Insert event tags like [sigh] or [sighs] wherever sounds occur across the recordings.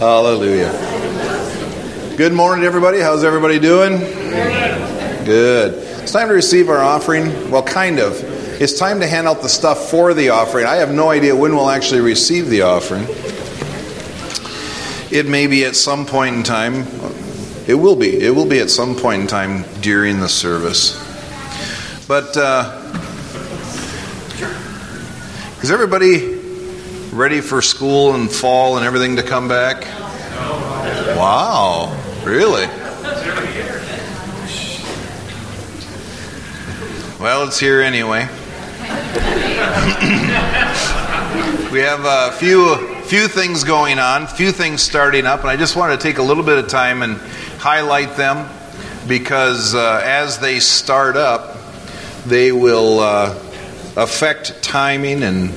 Hallelujah. Good morning, everybody. How's everybody doing? Good. It's time to receive our offering. Well, kind of. It's time to hand out the stuff for the offering. I have no idea when we'll actually receive the offering. It may be at some point in time. It will be. It will be at some point in time during the service. But uh, is everybody ready for school and fall and everything to come back? Wow, really? Well, it's here anyway. we have a few few things going on, few things starting up, and I just want to take a little bit of time and highlight them because uh, as they start up, they will uh, affect timing and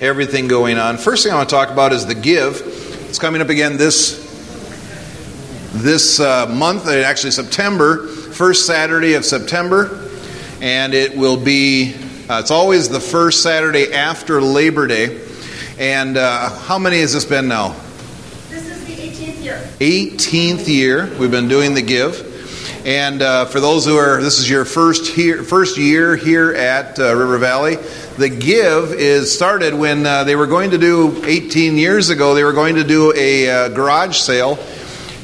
everything going on. First thing I want to talk about is the give. It's coming up again this this uh, month, uh, actually September, first Saturday of September, and it will be. Uh, it's always the first Saturday after Labor Day. And uh, how many has this been now? This is the 18th year. 18th year we've been doing the give. And uh, for those who are, this is your first here, first year here at uh, River Valley. The give is started when uh, they were going to do 18 years ago. They were going to do a uh, garage sale,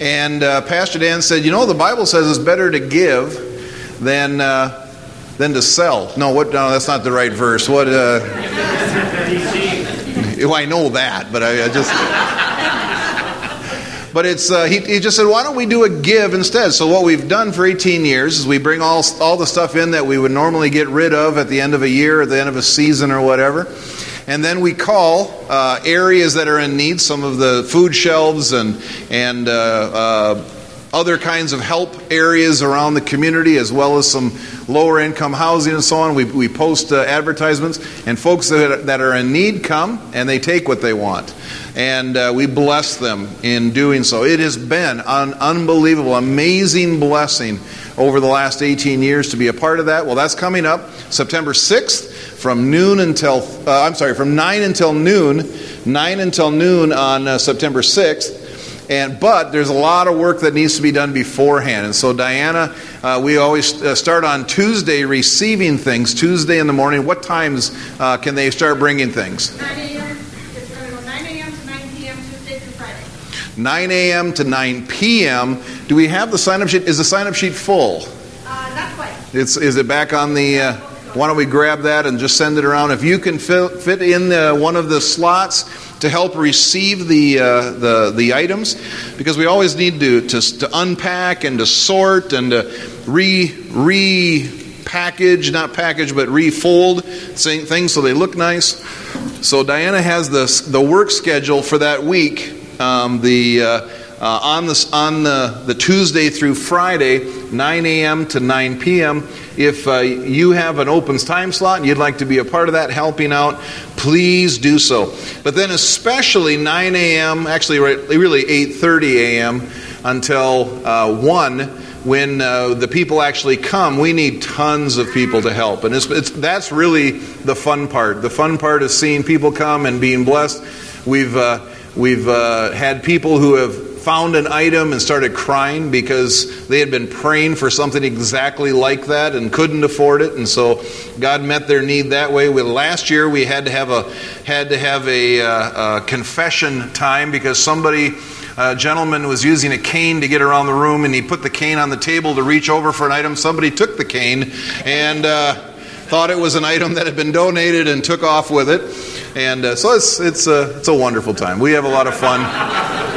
and uh, Pastor Dan said, "You know, the Bible says it's better to give than uh, than to sell." No, what? No, that's not the right verse. What? well, I know that, but I, I just. But it's uh, he, he, just said, why don't we do a give instead? So what we've done for 18 years is we bring all all the stuff in that we would normally get rid of at the end of a year, at the end of a season, or whatever. And then we call uh, areas that are in need, some of the food shelves and and uh, uh other kinds of help areas around the community, as well as some lower income housing and so on. We, we post uh, advertisements, and folks that, that are in need come and they take what they want and uh, we bless them in doing so. It has been an unbelievable, amazing blessing over the last 18 years to be a part of that. Well, that's coming up September 6th from noon until, uh, I'm sorry, from 9 until noon, 9 until noon on uh, September 6th. And, but there's a lot of work that needs to be done beforehand. And so, Diana, uh, we always uh, start on Tuesday receiving things. Tuesday in the morning. What times uh, can they start bringing things? 9 a.m. to 9 p.m. Do we have the sign up sheet? Is the sign up sheet full? Uh, not quite. It's, is it back on the. Uh, why don't we grab that and just send it around? If you can fit, in the, one of the slots to help receive the, uh, the, the items, because we always need to, to, to unpack and to sort and to re, re package, not package, but refold things so they look nice. So Diana has the, the work schedule for that week um, the, uh, uh, on, the, on the, the Tuesday through Friday, 9 a.m. to 9 p.m. If uh, you have an open time slot and you'd like to be a part of that, helping out, please do so. But then, especially 9 a.m., actually, right, really 8:30 a.m. until uh, 1 when uh, the people actually come, we need tons of people to help. And it's, it's, that's really the fun part. The fun part is seeing people come and being blessed. We've, uh, We've uh, had people who have found an item and started crying because they had been praying for something exactly like that and couldn't afford it, and so God met their need that way. With last year, we had to have a had to have a, uh, a confession time because somebody. A gentleman was using a cane to get around the room, and he put the cane on the table to reach over for an item. Somebody took the cane and uh, thought it was an item that had been donated and took off with it. And uh, so it's, it's, a, it's a wonderful time. We have a lot of fun.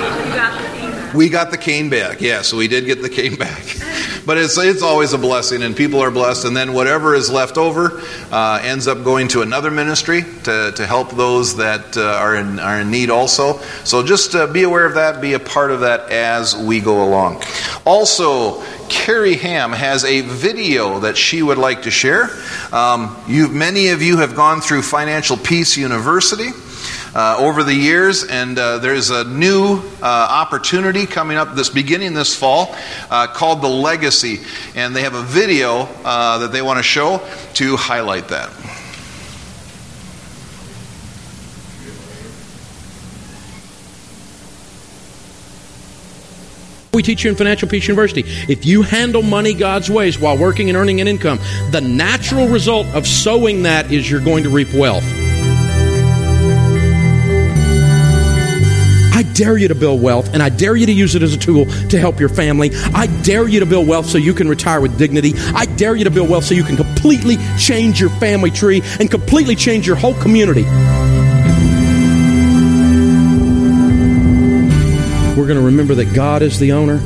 We got the cane back. Yeah, so we did get the cane back. [laughs] but it's, it's always a blessing, and people are blessed. And then whatever is left over uh, ends up going to another ministry to, to help those that uh, are, in, are in need also. So just uh, be aware of that, be a part of that as we go along. Also, Carrie Ham has a video that she would like to share. Um, many of you have gone through Financial Peace University. Uh, over the years, and uh, there's a new uh, opportunity coming up this beginning this fall uh, called the Legacy, and they have a video uh, that they want to show to highlight that. We teach you in Financial Peace University. If you handle money God's ways while working and earning an income, the natural result of sowing that is you're going to reap wealth. Dare you to build wealth, and I dare you to use it as a tool to help your family. I dare you to build wealth so you can retire with dignity. I dare you to build wealth so you can completely change your family tree and completely change your whole community. We're going to remember that God is the owner,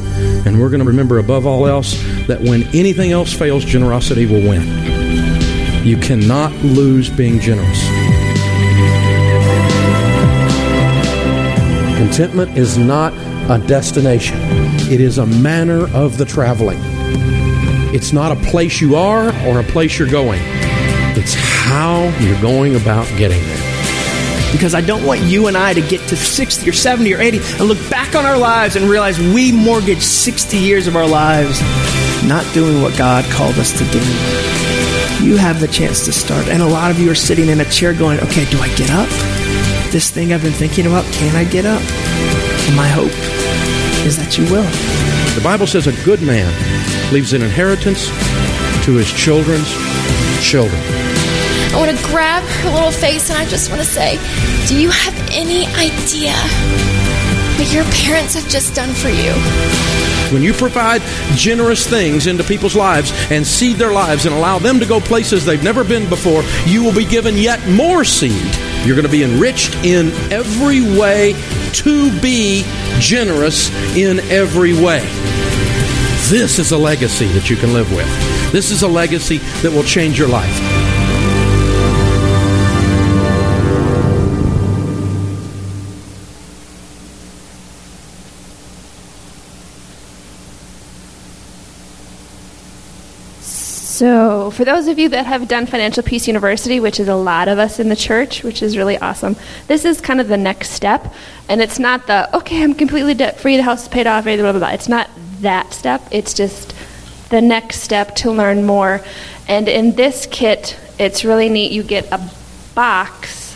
and we're going to remember above all else that when anything else fails, generosity will win. You cannot lose being generous. Contentment is not a destination, it is a manner of the traveling. It's not a place you are or a place you're going, it's how you're going about getting there because I don't want you and I to get to 60 or 70 or 80 and look back on our lives and realize we mortgaged 60 years of our lives not doing what God called us to do. You have the chance to start. And a lot of you are sitting in a chair going, okay, do I get up? This thing I've been thinking about, can I get up? And my hope is that you will. The Bible says a good man leaves an inheritance to his children's children. I want to grab her little face and I just want to say, Do you have any idea what your parents have just done for you? When you provide generous things into people's lives and seed their lives and allow them to go places they've never been before, you will be given yet more seed. You're going to be enriched in every way to be generous in every way. This is a legacy that you can live with. This is a legacy that will change your life. So, for those of you that have done Financial Peace University, which is a lot of us in the church, which is really awesome, this is kind of the next step. And it's not the, okay, I'm completely debt free, the house is paid off, blah, blah, blah. It's not that step. It's just the next step to learn more. And in this kit, it's really neat. You get a box,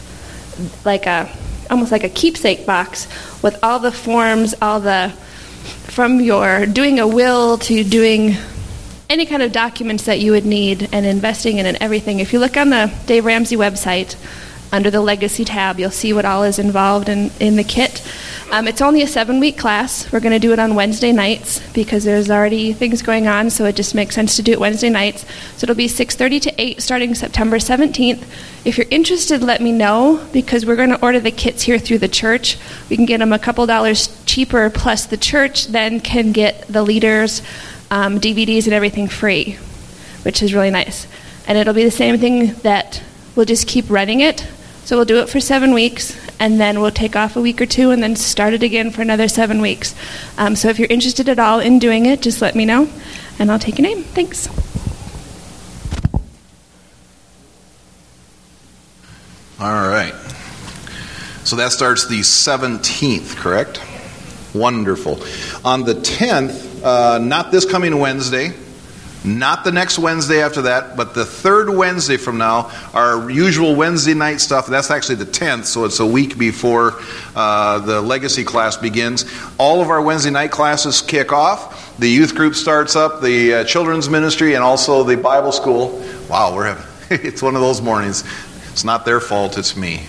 like a, almost like a keepsake box, with all the forms, all the, from your doing a will to doing any kind of documents that you would need and investing in and everything. If you look on the Dave Ramsey website, under the Legacy tab, you'll see what all is involved in, in the kit. Um, it's only a seven week class. We're going to do it on Wednesday nights because there's already things going on, so it just makes sense to do it Wednesday nights. So it'll be 6:30 to 8 starting September 17th. If you're interested, let me know because we're going to order the kits here through the church. We can get them a couple dollars cheaper, plus the church then can get the leaders um, DVDs and everything free, which is really nice. And it'll be the same thing that we'll just keep running it. So we'll do it for seven weeks, and then we'll take off a week or two, and then start it again for another seven weeks. Um, so if you're interested at all in doing it, just let me know, and I'll take your name. Thanks. All right. So that starts the 17th, correct? Wonderful. On the 10th, uh, not this coming Wednesday, not the next Wednesday after that, but the third Wednesday from now, our usual Wednesday night stuff. That's actually the 10th, so it's a week before uh, the legacy class begins. All of our Wednesday night classes kick off. The youth group starts up, the uh, children's ministry, and also the Bible school. Wow, we're having, [laughs] it's one of those mornings. It's not their fault, it's me.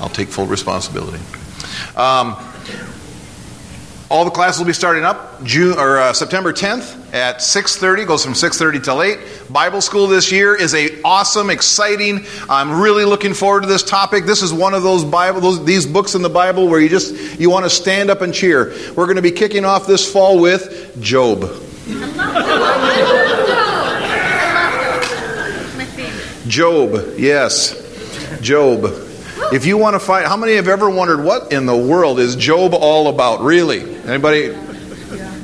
I'll take full responsibility. Um, all the classes will be starting up June or uh, September 10th at 6:30. Goes from 6:30 till 8. Bible school this year is a awesome, exciting. I'm really looking forward to this topic. This is one of those Bible, those, these books in the Bible where you just you want to stand up and cheer. We're going to be kicking off this fall with Job. [laughs] Job, yes, Job. If you want to fight, how many have ever wondered what in the world is Job all about? Really? Anybody?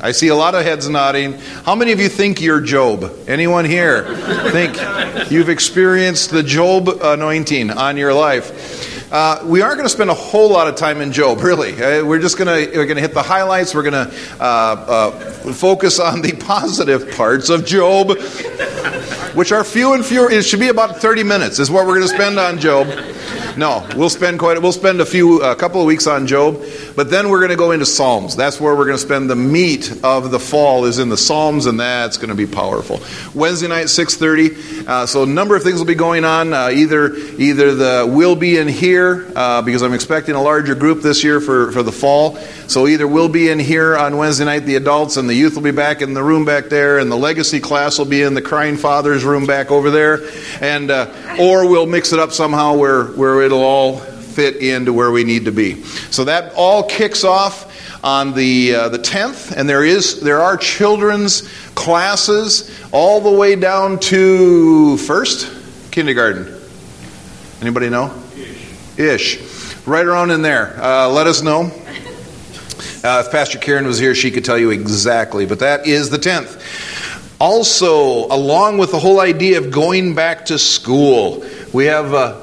I see a lot of heads nodding. How many of you think you're Job? Anyone here think you've experienced the Job anointing on your life? Uh, we aren't going to spend a whole lot of time in Job, really. Uh, we're just going to we're going to hit the highlights. We're going to uh, uh, focus on the positive parts of Job, which are few and fewer. It should be about 30 minutes. Is what we're going to spend on Job. No, we'll spend quite. We'll spend a few, a couple of weeks on Job. But then we're going to go into Psalms. That's where we're going to spend the meat of the fall is in the Psalms, and that's going to be powerful. Wednesday night, 6.30. Uh, so a number of things will be going on. Uh, either either the will be in here, uh, because I'm expecting a larger group this year for, for the fall. So either we'll be in here on Wednesday night, the adults, and the youth will be back in the room back there, and the legacy class will be in the crying fathers room back over there. And, uh, or we'll mix it up somehow where, where it'll all fit into where we need to be. So that all kicks off on the uh, the 10th, and there is there are children's classes all the way down to first kindergarten. Anybody know? Ish. Right around in there. Uh, let us know. Uh, if Pastor Karen was here, she could tell you exactly. But that is the 10th. Also, along with the whole idea of going back to school, we have uh,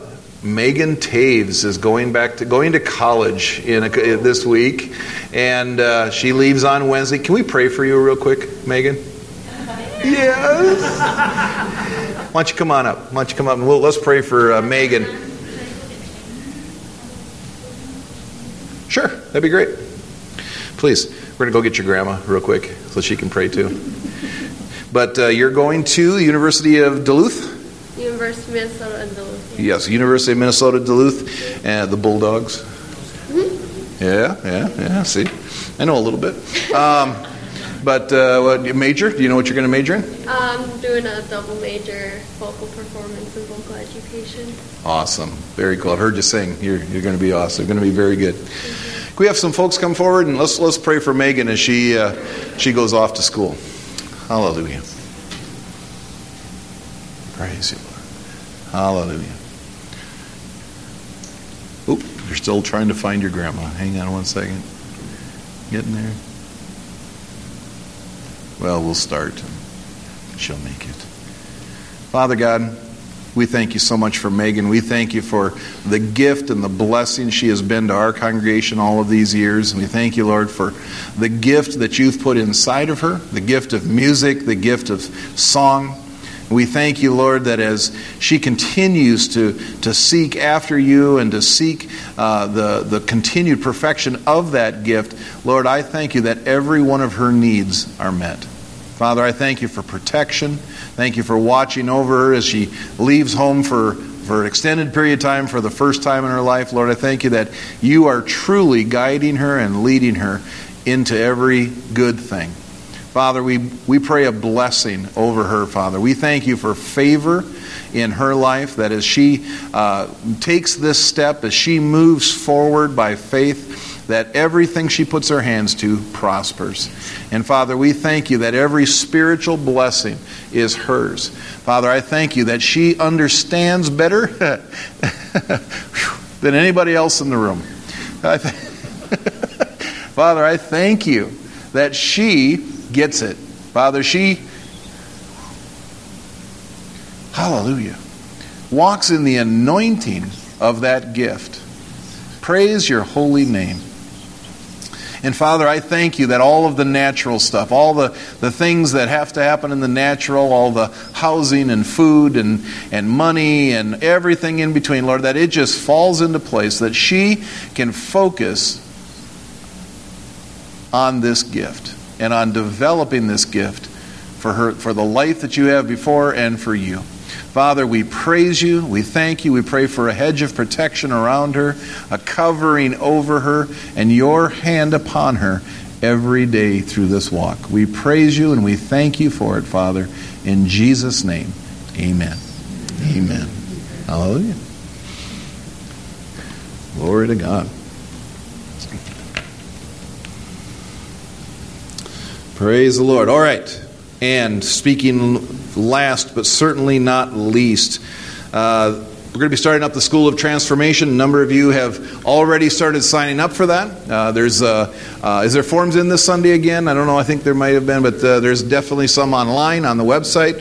Megan Taves is going back to going to college in a, this week, and uh, she leaves on Wednesday. Can we pray for you real quick, Megan? Yes. Why don't you come on up? Why don't you come up and we'll, let's pray for uh, Megan. Sure, that'd be great. Please, we're to go get your grandma real quick so she can pray too. But uh, you're going to the University of Duluth? University of Minnesota Duluth. Yes, University of Minnesota Duluth, and the Bulldogs. Yeah, yeah, yeah. See, I know a little bit. Um, but uh, what major? Do you know what you're going to major in? I'm doing a double major, vocal performance and vocal education. Awesome, very cool. I've heard you sing. You're you're going to be awesome. You're going to be very good. Can we have some folks come forward and let's let's pray for Megan as she uh, she goes off to school. Hallelujah. Praise you, Lord. Hallelujah. You're still trying to find your grandma. Hang on one second. Getting there. Well, we'll start. She'll make it. Father God, we thank you so much for Megan. We thank you for the gift and the blessing she has been to our congregation all of these years. And we thank you, Lord, for the gift that you've put inside of her the gift of music, the gift of song. We thank you, Lord, that as she continues to, to seek after you and to seek uh, the, the continued perfection of that gift, Lord, I thank you that every one of her needs are met. Father, I thank you for protection. Thank you for watching over her as she leaves home for, for an extended period of time for the first time in her life. Lord, I thank you that you are truly guiding her and leading her into every good thing. Father, we, we pray a blessing over her, Father. We thank you for favor in her life, that as she uh, takes this step, as she moves forward by faith, that everything she puts her hands to prospers. And Father, we thank you that every spiritual blessing is hers. Father, I thank you that she understands better [laughs] than anybody else in the room. [laughs] Father, I thank you that she gets it. Father, she, hallelujah, walks in the anointing of that gift. Praise your holy name. And Father, I thank you that all of the natural stuff, all the, the things that have to happen in the natural, all the housing and food and, and money and everything in between, Lord, that it just falls into place, that she can focus on this gift and on developing this gift for her for the life that you have before and for you. Father, we praise you. We thank you. We pray for a hedge of protection around her, a covering over her, and your hand upon her every day through this walk. We praise you and we thank you for it, Father. In Jesus' name, amen. Amen. Hallelujah. Glory to God. Praise the Lord. All right. And speaking last but certainly not least, uh, we're going to be starting up the School of Transformation. A number of you have already started signing up for that. Uh, there's uh, uh, is there forms in this Sunday again? I don't know. I think there might have been, but uh, there's definitely some online on the website.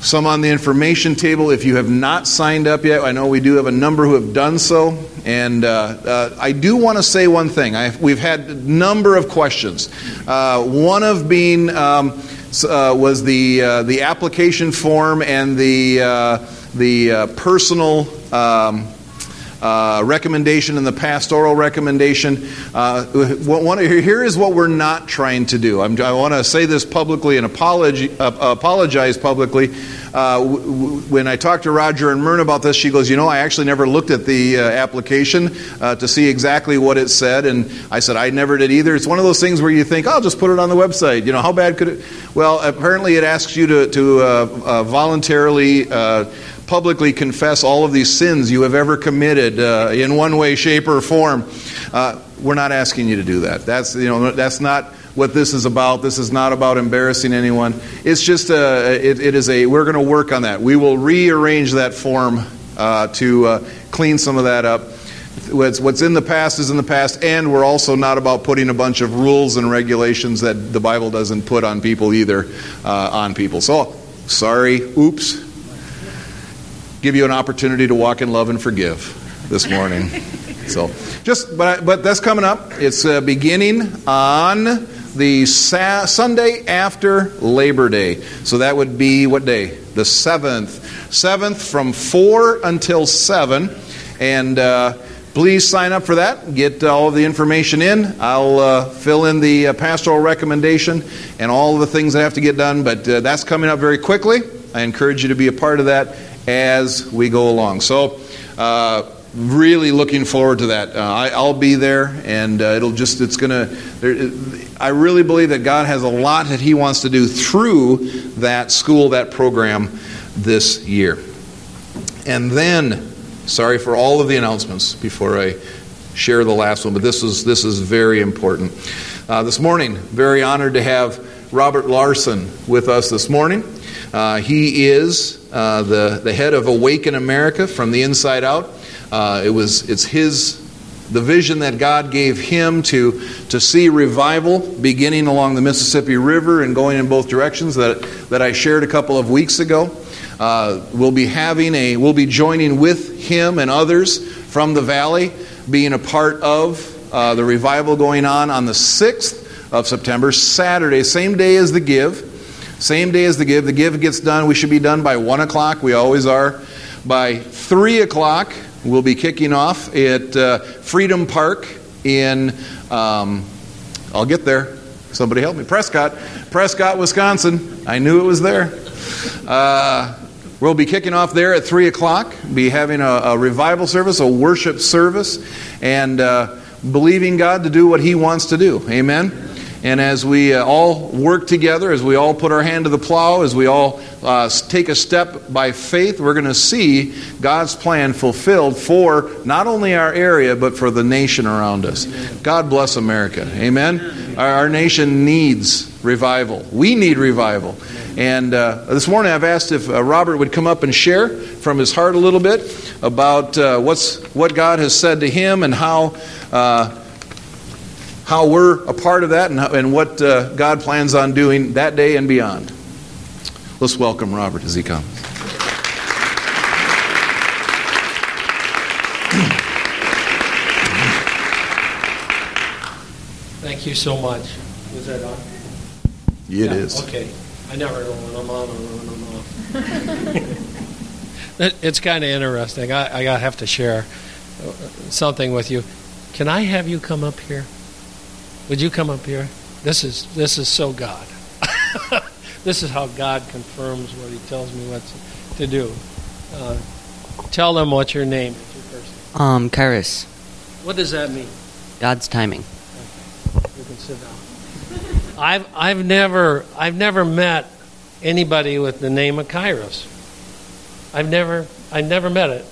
Some on the information table. If you have not signed up yet, I know we do have a number who have done so. And uh, uh, I do want to say one thing. I've, we've had a number of questions. Uh, one of being um, uh, was the uh, the application form and the uh, the personal. Um, uh, recommendation and the pastoral recommendation. Uh, one, here is what we're not trying to do. I'm, i want to say this publicly and uh, apologize publicly. Uh, w- w- when I talked to Roger and Myrna about this, she goes, You know, I actually never looked at the uh, application to see exactly what it said. And I said, I never did either. It's one of those things where you think, I'll just put it on the website. You know, how bad could it? Well, apparently it asks you to, to voluntarily publicly confess all of these sins you have ever committed uh, in one way, shape, or form. Uh, we're not asking you to do that. That's you know that's not what this is about. This is not about embarrassing anyone. It's just a, it, it is a. We're going to work on that. We will rearrange that form uh, to uh, clean some of that up. What's, what's in the past is in the past, and we're also not about putting a bunch of rules and regulations that the Bible doesn't put on people either uh, on people. So, sorry, oops, give you an opportunity to walk in love and forgive this morning. [laughs] so, just but but that's coming up. It's uh, beginning on the sa- Sunday after Labor Day. So that would be what day? The seventh. Seventh from four until seven, and. Uh, please sign up for that. Get all of the information in. I'll uh, fill in the uh, pastoral recommendation and all of the things that have to get done, but uh, that's coming up very quickly. I encourage you to be a part of that as we go along. So, uh, really looking forward to that. Uh, I, will be there, and uh, it'll just, it's going to, I really believe that God has a lot that He wants to do through that school, that program this year. And then, sorry for all of the announcements before I share the last one, but this is, this is very important. Uh, this morning, very honored to have Robert Larson with us this morning. Uh, he is uh, the, the head of Awaken America from the inside out. Uh, it was, it's his, the vision that God gave him to, to see revival beginning along the Mississippi River and going in both directions that, that I shared a couple of weeks ago. Uh, we'll be having a, we'll be joining with him and others from the valley, being a part of uh, the revival going on on the 6th of September, Saturday, same day as the Give. Same day as the give. The give gets done. We should be done by 1 o'clock. We always are. By 3 o'clock, we'll be kicking off at uh, Freedom Park in, um, I'll get there. Somebody help me. Prescott. Prescott, Wisconsin. I knew it was there. Uh, we'll be kicking off there at 3 o'clock. Be having a, a revival service, a worship service, and uh, believing God to do what He wants to do. Amen. And as we uh, all work together, as we all put our hand to the plow, as we all uh, take a step by faith, we're going to see God's plan fulfilled for not only our area, but for the nation around us. God bless America. Amen. Our, our nation needs revival. We need revival. And uh, this morning I've asked if uh, Robert would come up and share from his heart a little bit about uh, what's, what God has said to him and how uh, how we're a part of that and, how, and what uh, God plans on doing that day and beyond. Let's welcome Robert as he comes. Thank you so much. Is that on? It yeah, is. Okay. I never know when I'm on or when I'm off. [laughs] it's kind of interesting. I, I have to share uh, something with you. Can I have you come up here? Would you come up here? This is this is so God. [laughs] this is how God confirms what He tells me what to, do. Uh, tell them what your name is. Your. Um, Kairos. What does that mean? God's timing. Okay. You can sit down. [laughs] I've I've never I've never met anybody with the name of Kairos. I've never I never met it,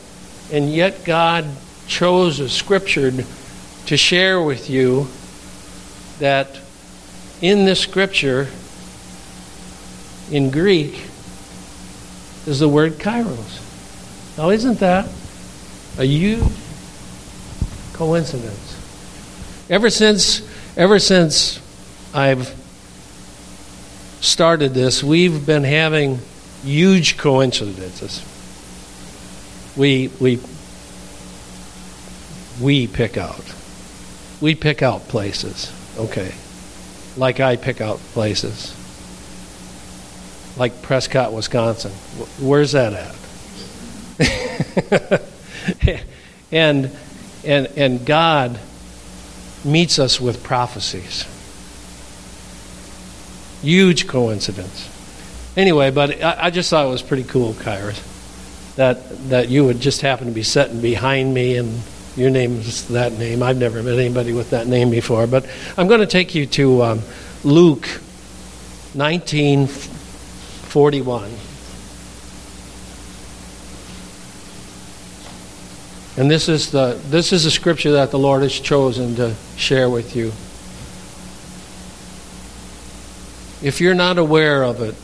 and yet God chose a scripture to share with you that in this scripture, in Greek, is the word kairos. Now, isn't that a huge coincidence? Ever since, ever since I've started this, we've been having huge coincidences. We we we pick out. We pick out places. Okay. Like I pick out places. Like Prescott, Wisconsin. Where's that at? [laughs] And, and, and God meets us with prophecies. Huge coincidence. Anyway, but I, I just thought it was pretty cool, Kairos, that, that you would just happen to be sitting behind me and your name is that name. I've never met anybody with that name before. But I'm going to take you to um, Luke 1941. And this is the this is a scripture that the Lord has chosen to share with you. If you're not aware of it,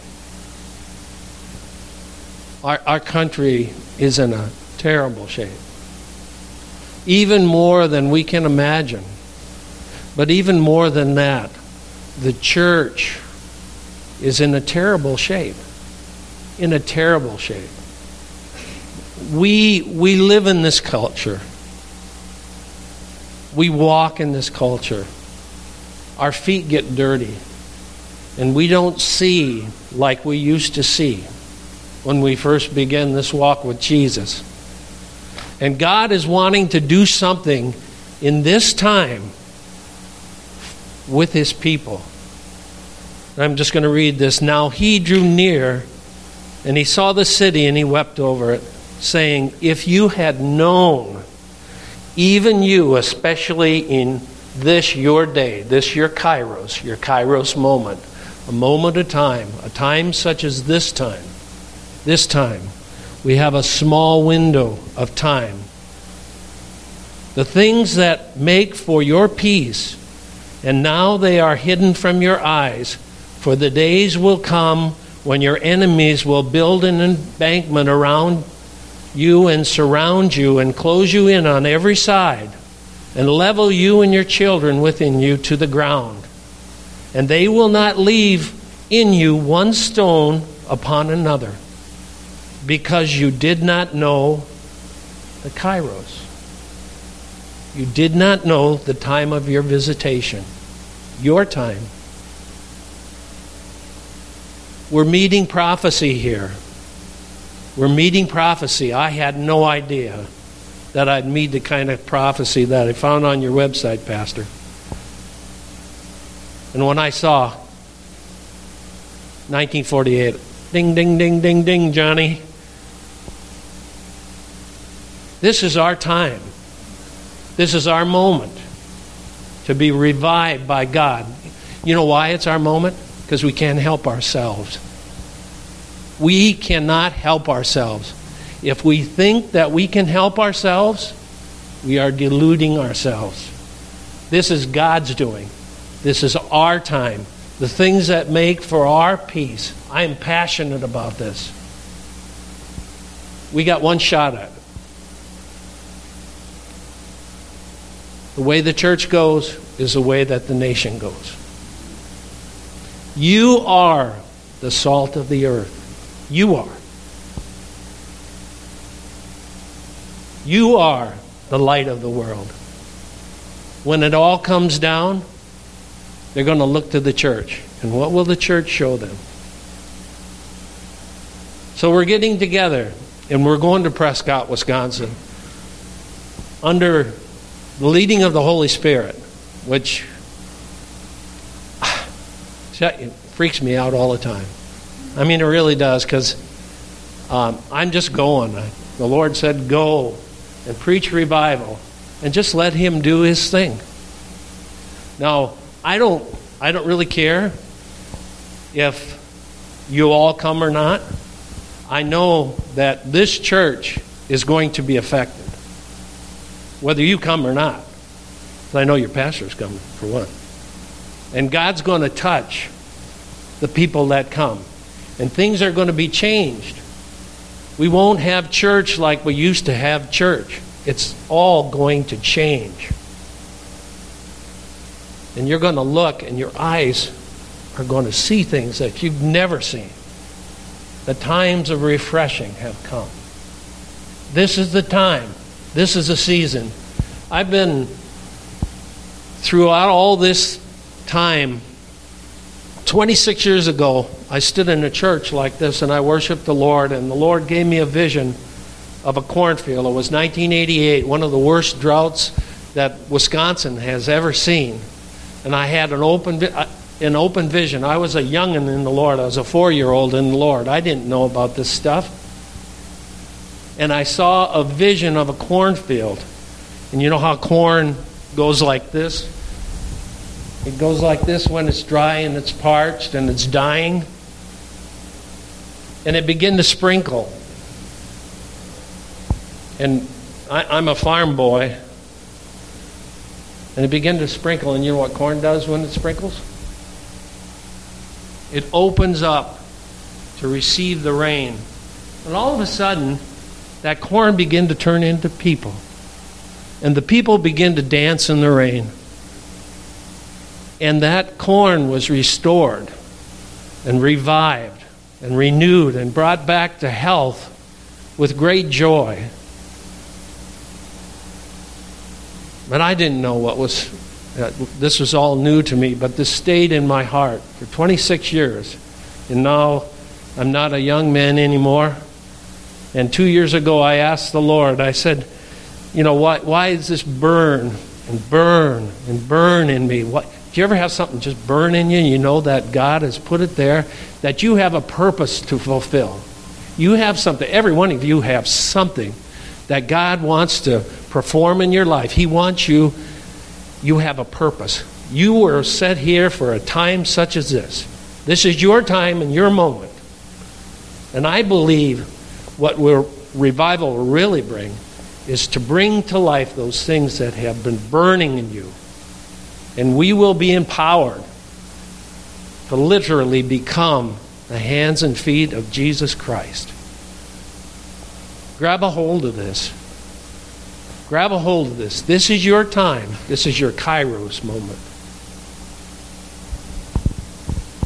our, our country is in a terrible shape. Even more than we can imagine. But even more than that, the church is in a terrible shape. In a terrible shape we, we live in this culture. We walk in this culture. Our feet get dirty. And we don't see like we used to see when we first began this walk with Jesus. And God is wanting to do something in this time with his people. I'm just going to read this. Now he drew near and he saw the city and he wept over it saying, If you had known, even you, especially in this your day, this your kairos, your kairos moment, a moment of time, a time such as this time, this time, we have a small window of time. The things that make for your peace, and now they are hidden from your eyes, for the days will come when your enemies will build an embankment around you and surround you and close you in on every side and level you and your children within you to the ground. And they will not leave in you one stone upon another because you did not know the kairos. You did not know the time of your visitation, your time. We're meeting prophecy here. We're meeting prophecy. I had no idea that I'd meet the kind of prophecy that I found on your website, Pastor. And when I saw 1948, ding, ding, ding, ding, ding, Johnny. This is our time. This is our moment to be revived by God. You know why it's our moment? Because we can't help ourselves. We cannot help ourselves. If we think that we can help ourselves, we are deluding ourselves. This is God's doing. This is our time. The things that make for our peace. I am passionate about this. We got one shot at it. The way the church goes is the way that the nation goes. You are the salt of the earth. You are. You are the light of the world. When it all comes down, they're going to look to the church. And what will the church show them? So we're getting together and we're going to Prescott, Wisconsin under the leading of the Holy Spirit, which [sighs] freaks me out all the time. I mean, it really does because um, I'm just going. The Lord said, go and preach revival and just let Him do His thing. Now, I don't, I don't really care if you all come or not. I know that this church is going to be affected, whether you come or not. I know your pastor's coming, for one. And God's going to touch the people that come and things are going to be changed. We won't have church like we used to have church. It's all going to change. And you're going to look, and your eyes are going to see things that you've never seen. The times of refreshing have come. This is the time. This is a season. I've been throughout all this time 26 years ago, I stood in a church like this and I worshiped the Lord, and the Lord gave me a vision of a cornfield. It was 1988, one of the worst droughts that Wisconsin has ever seen. And I had an open, uh, an open vision. I was a youngin' in the Lord. I was a four year old in the Lord. I didn't know about this stuff. And I saw a vision of a cornfield. And you know how corn goes like this? It goes like this when it's dry and it's parched and it's dying. And it began to sprinkle. And I, I'm a farm boy. And it began to sprinkle. And you know what corn does when it sprinkles? It opens up to receive the rain. And all of a sudden, that corn began to turn into people. And the people began to dance in the rain. And that corn was restored and revived and renewed and brought back to health with great joy. But I didn't know what was, uh, this was all new to me, but this stayed in my heart for 26 years. And now I'm not a young man anymore. And two years ago, I asked the Lord, I said, You know, why, why does this burn and burn and burn in me? What, do you ever have something just burn in you and you know that God has put it there? That you have a purpose to fulfill. You have something, every one of you have something that God wants to perform in your life. He wants you, you have a purpose. You were set here for a time such as this. This is your time and your moment. And I believe what will, revival will really bring is to bring to life those things that have been burning in you. And we will be empowered to literally become the hands and feet of Jesus Christ. Grab a hold of this. Grab a hold of this. This is your time. This is your Kairos moment.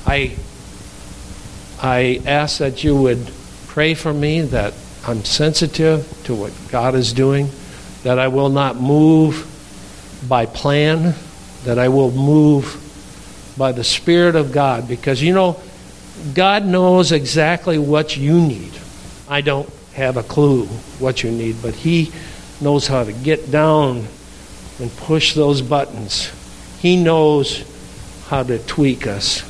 I, I ask that you would pray for me that I'm sensitive to what God is doing, that I will not move by plan, that I will move by the Spirit of God, because you know, God knows exactly what you need. I don't have a clue what you need, but He knows how to get down and push those buttons. He knows how to tweak us.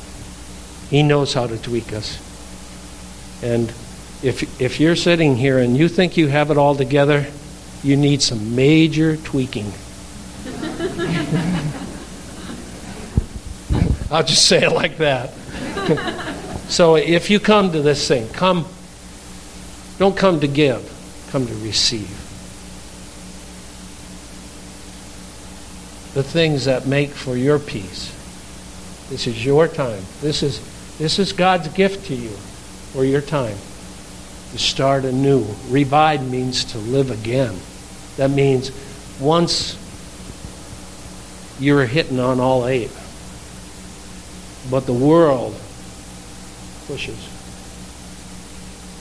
He knows how to tweak us. And if, if you're sitting here and you think you have it all together, you need some major tweaking. [laughs] I'll just say it like that. so if you come to this thing, come, don't come to give, come to receive. The things that make for your peace. This is your time. This is, this is God's gift to you for your time to start anew. Revive means to live again. That means once you're hitting on all eight, but the world pushes,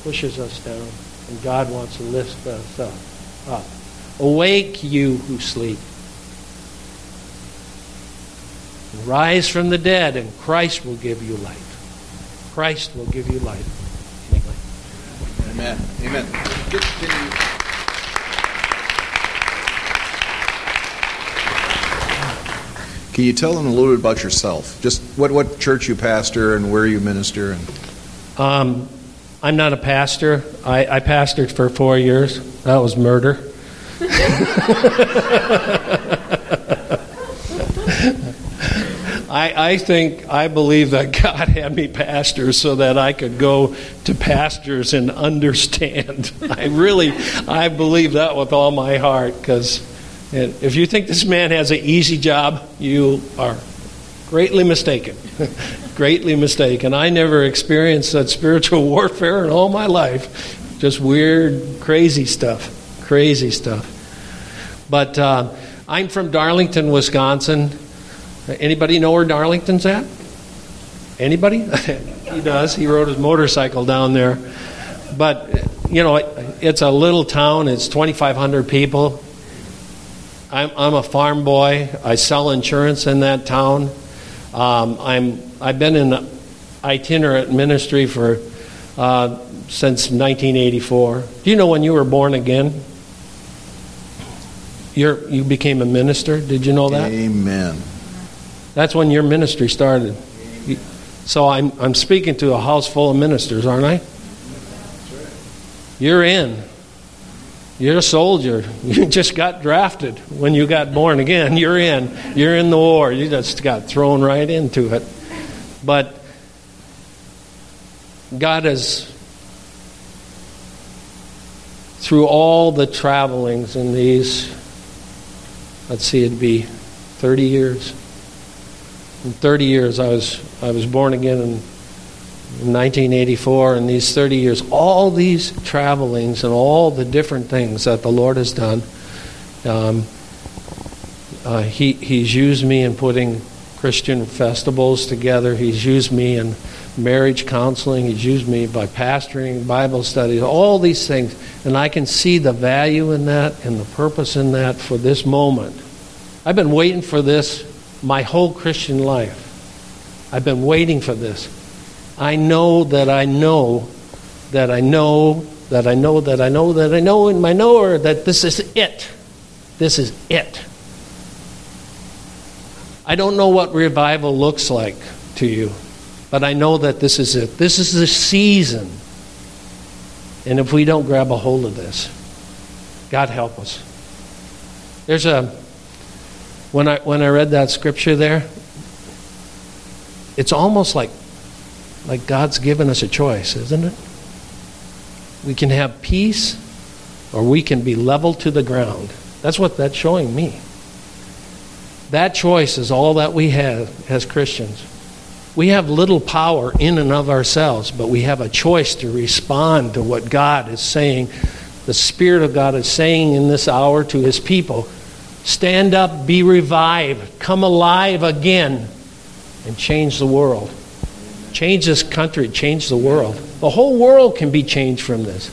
pushes us down, and God wants to lift us up. up. Awake, you who sleep. Rise from the dead, and Christ will give you life. Christ will give you life. Amen. Amen. Can you, can you tell them a little bit about yourself? Just what, what church you pastor and where you minister? And Um, I'm not a pastor. I, I pastored for four years. That was murder. [laughs] I, I think, I believe that [laughs] God had me pastor so that I could go to pastors and understand. [laughs] I really, I believe that with all my heart because if you think this man has an easy job, you are greatly mistaken. [laughs] greatly mistaken. I never experienced that spiritual warfare in all my life. Just weird, crazy stuff. Crazy stuff. But uh, I'm from Darlington, Wisconsin. Anybody know where Darlington's at? Anybody? [laughs] he does. He rode his motorcycle down there. But, you know, it's a little town, it's 2,500 people. I'm, I'm a farm boy. I sell insurance in that town. Um, I'm, I've been in itinerant ministry for uh, since 1984. Do you know when you were born again? You're, you became a minister. Did you know that? Amen. That's when your ministry started. So I'm, I'm speaking to a house full of ministers, aren't I? You're in. You're a soldier. [laughs] You just got drafted when you got born again. [laughs] You're in. You're in the war. You just got thrown right into it. But God has, through all the travelings in these, let's see, it'd be 30 years. In 30 years, I was, I was born again in 1984, and these 30 years, all these travelings and all the different things that the Lord has done, um, uh, he, He's used me in putting Christian festivals together. He's used me in marriage counseling. He's used me by pastoring, Bible studies, all these things. And I can see the value in that and the purpose in that for this moment. I've been waiting for this my whole Christian life. I've been waiting for this. I know that I know that I know that I know that I know that I know in my knower that this is it. This is it. I don't know what revival looks like to you, but I know that this is it. This is the season. And if we don't grab a hold of this, God help us. There's a when I when I read that scripture there, it's almost like like God's given us a choice, isn't it? We can have peace or we can be leveled to the ground. That's what that's showing me. That choice is all that we have as Christians. We have little power in and of ourselves, but we have a choice to respond to what God is saying, the Spirit of God is saying in this hour to His people. Stand up, be revived, come alive again, and change the world. Change this country, change the world. The whole world can be changed from this.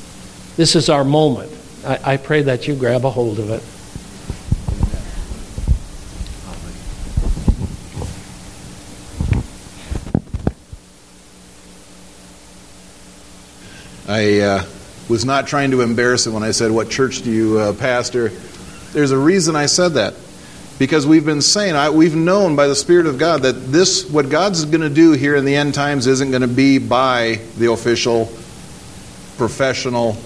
This is our moment. I, I pray that you grab a hold of it. I uh, was not trying to embarrass it when I said, What church do you uh, pastor? There's a reason I said that. Because we've been saying, I, we've known by the Spirit of God that this, what God's going to do here in the end times, isn't going to be by the official, professional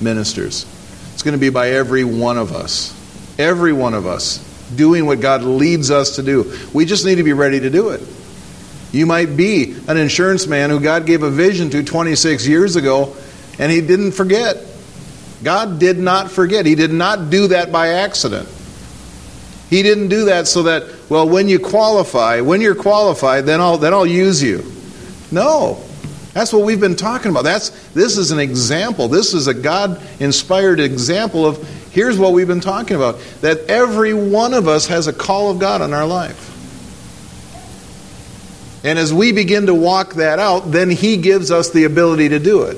ministers. It's going to be by every one of us. Every one of us doing what God leads us to do. We just need to be ready to do it. You might be an insurance man who God gave a vision to 26 years ago and he didn't forget. God did not forget. He did not do that by accident. He didn't do that so that, well, when you qualify, when you're qualified, then I'll, then I'll use you. No. That's what we've been talking about. That's, this is an example. This is a God inspired example of here's what we've been talking about that every one of us has a call of God in our life. And as we begin to walk that out, then He gives us the ability to do it.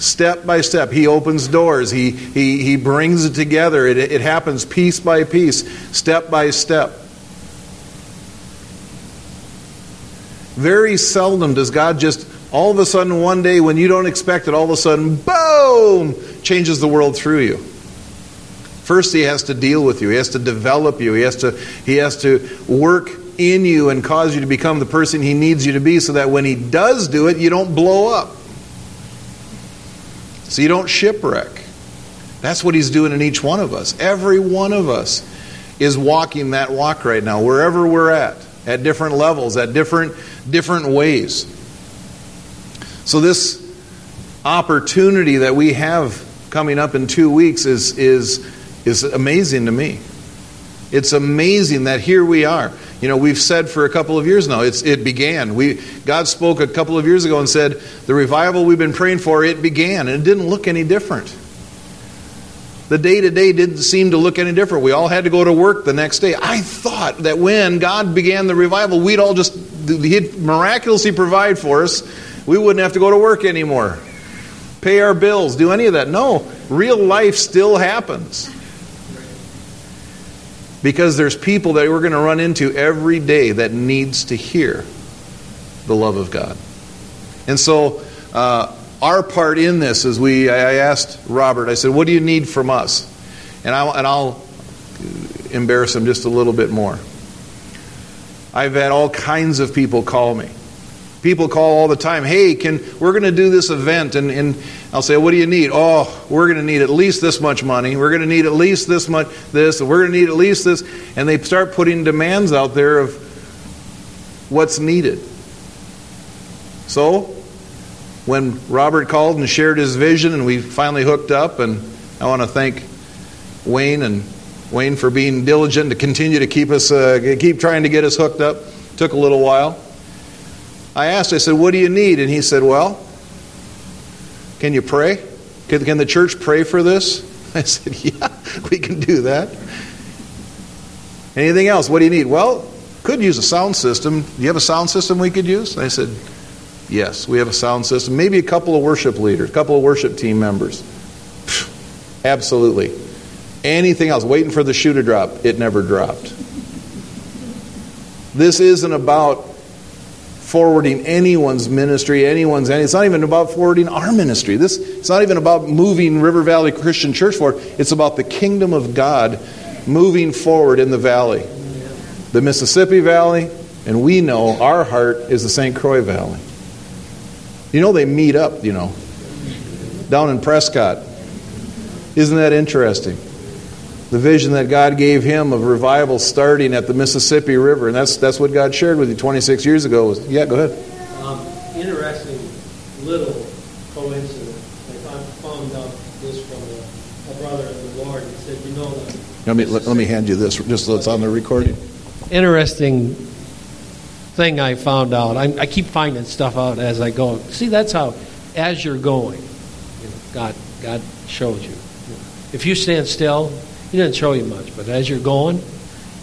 Step by step, He opens doors, He, he, he brings it together. It, it happens piece by piece, step by step. Very seldom does God just all of a sudden one day when you don't expect it, all of a sudden, boom, changes the world through you. First, he has to deal with you. He has to develop you. He has to, he has to work in you and cause you to become the person he needs you to be so that when he does do it, you don't blow up. So you don't shipwreck. That's what he's doing in each one of us. Every one of us is walking that walk right now, wherever we're at, at different levels, at different, different ways. So, this opportunity that we have coming up in two weeks is, is, is amazing to me. It's amazing that here we are. You know, we've said for a couple of years now, it's, it began. We, God spoke a couple of years ago and said, the revival we've been praying for, it began. And it didn't look any different. The day to day didn't seem to look any different. We all had to go to work the next day. I thought that when God began the revival, we'd all just, He'd miraculously provide for us. We wouldn't have to go to work anymore, pay our bills, do any of that. No, real life still happens because there's people that we're going to run into every day that needs to hear the love of God. And so uh, our part in this is we, I asked Robert, I said, what do you need from us? And, I, and I'll embarrass him just a little bit more. I've had all kinds of people call me. People call all the time, hey, can we're going to do this event, and, and I'll say, what do you need? Oh, we're going to need at least this much money. We're going to need at least this much this, and we're going to need at least this, and they start putting demands out there of what's needed. So, when Robert called and shared his vision, and we finally hooked up, and I want to thank Wayne and Wayne for being diligent to continue to keep us, uh, keep trying to get us hooked up. Took a little while. I asked, I said, what do you need? And he said, well, can you pray? Can, can the church pray for this? [laughs] I said, yeah, we can do that. Anything else? What do you need? Well, could use a sound system. Do you have a sound system we could use? I said, yes, we have a sound system. Maybe a couple of worship leaders, a couple of worship team members. Absolutely. Anything else? Waiting for the shoe to drop. It never dropped. This isn't about forwarding anyone's ministry, anyone's any. It's not even about forwarding our ministry. This it's not even about moving River Valley Christian Church forward. It's about the kingdom of God moving forward in the valley. The Mississippi Valley, and we know our heart is the St. Croix Valley. You know they meet up, you know, down in Prescott. Isn't that interesting? The vision that God gave him of revival starting at the Mississippi River. And that's, that's what God shared with you 26 years ago. Was, yeah, go ahead. Um, interesting little coincidence. I found out this from a, a brother in the Lord. He said, you know that. Let me, let, let me hand you this just so it's on the recording. Interesting thing I found out. I, I keep finding stuff out as I go. See, that's how, as you're going, you know, God, God shows you. If you stand still, he doesn't show you much, but as you're going,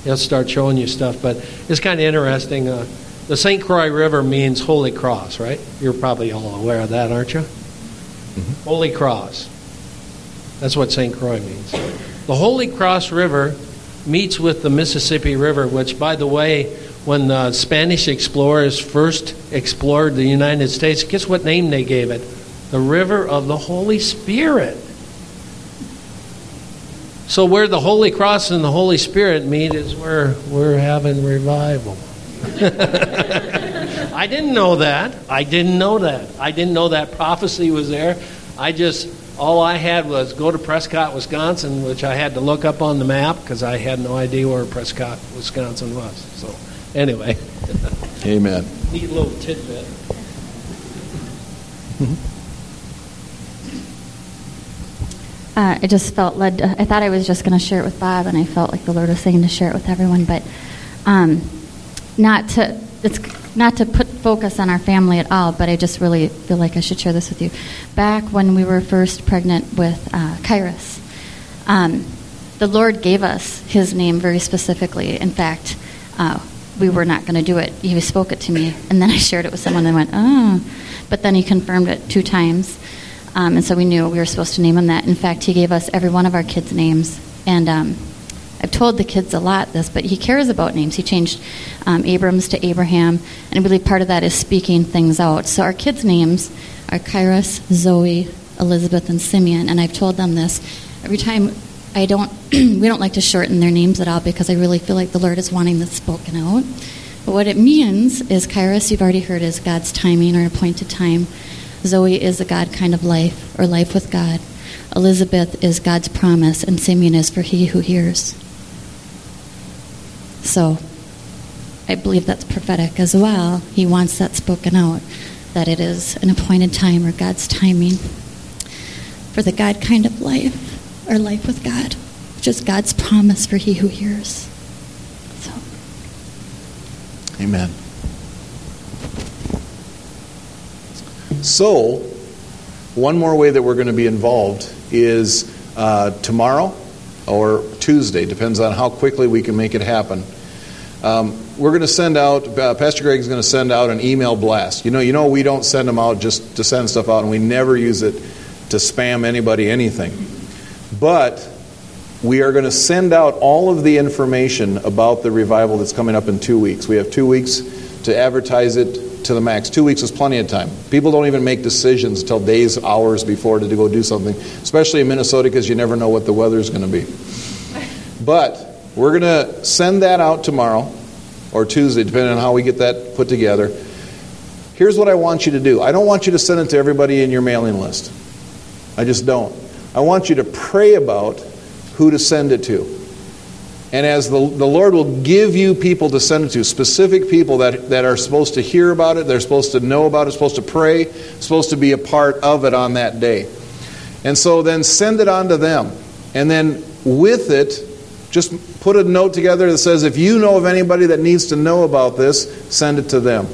he'll start showing you stuff. But it's kind of interesting. Uh, the St. Croix River means Holy Cross, right? You're probably all aware of that, aren't you? Mm-hmm. Holy Cross. That's what St. Croix means. The Holy Cross River meets with the Mississippi River, which, by the way, when the Spanish explorers first explored the United States, guess what name they gave it? The River of the Holy Spirit. So where the Holy Cross and the Holy Spirit meet is where we're having revival. [laughs] I didn't know that. I didn't know that. I didn't know that prophecy was there. I just all I had was go to Prescott, Wisconsin, which I had to look up on the map because I had no idea where Prescott, Wisconsin was. So anyway. Amen. [laughs] Neat little tidbit. Mm-hmm. Uh, I just felt led. To, I thought I was just going to share it with Bob, and I felt like the Lord was saying to share it with everyone, but um, not to. It's not to put focus on our family at all, but I just really feel like I should share this with you. Back when we were first pregnant with uh, Kairos, um, the Lord gave us His name very specifically. In fact, uh, we were not going to do it. He spoke it to me, and then I shared it with someone, and went, "Oh," but then He confirmed it two times. Um, and so we knew we were supposed to name him that. In fact, he gave us every one of our kids' names. And um, I've told the kids a lot this, but he cares about names. He changed um, Abrams to Abraham, and I believe part of that is speaking things out. So our kids' names are Kairos, Zoe, Elizabeth, and Simeon. And I've told them this every time. I don't. [clears throat] we don't like to shorten their names at all because I really feel like the Lord is wanting this spoken out. But what it means is Kairos. You've already heard is God's timing or appointed time. Zoe is a God kind of life, or life with God. Elizabeth is God's promise, and Simeon is for he who hears. So, I believe that's prophetic as well. He wants that spoken out, that it is an appointed time or God's timing for the God kind of life, or life with God, which is God's promise for he who hears. So. Amen. So, one more way that we're going to be involved is uh, tomorrow or Tuesday, depends on how quickly we can make it happen. Um, we're going to send out, uh, Pastor is going to send out an email blast. You know, you know, we don't send them out just to send stuff out, and we never use it to spam anybody anything. But we are going to send out all of the information about the revival that's coming up in two weeks. We have two weeks to advertise it to the max. Two weeks is plenty of time. People don't even make decisions until days, hours before to go do something, especially in Minnesota because you never know what the weather is going to be. But we're going to send that out tomorrow or Tuesday, depending on how we get that put together. Here's what I want you to do I don't want you to send it to everybody in your mailing list. I just don't. I want you to pray about who to send it to. And as the, the Lord will give you people to send it to, specific people that, that are supposed to hear about it, they're supposed to know about it, supposed to pray, supposed to be a part of it on that day. And so then send it on to them. And then with it, just put a note together that says, if you know of anybody that needs to know about this, send it to them.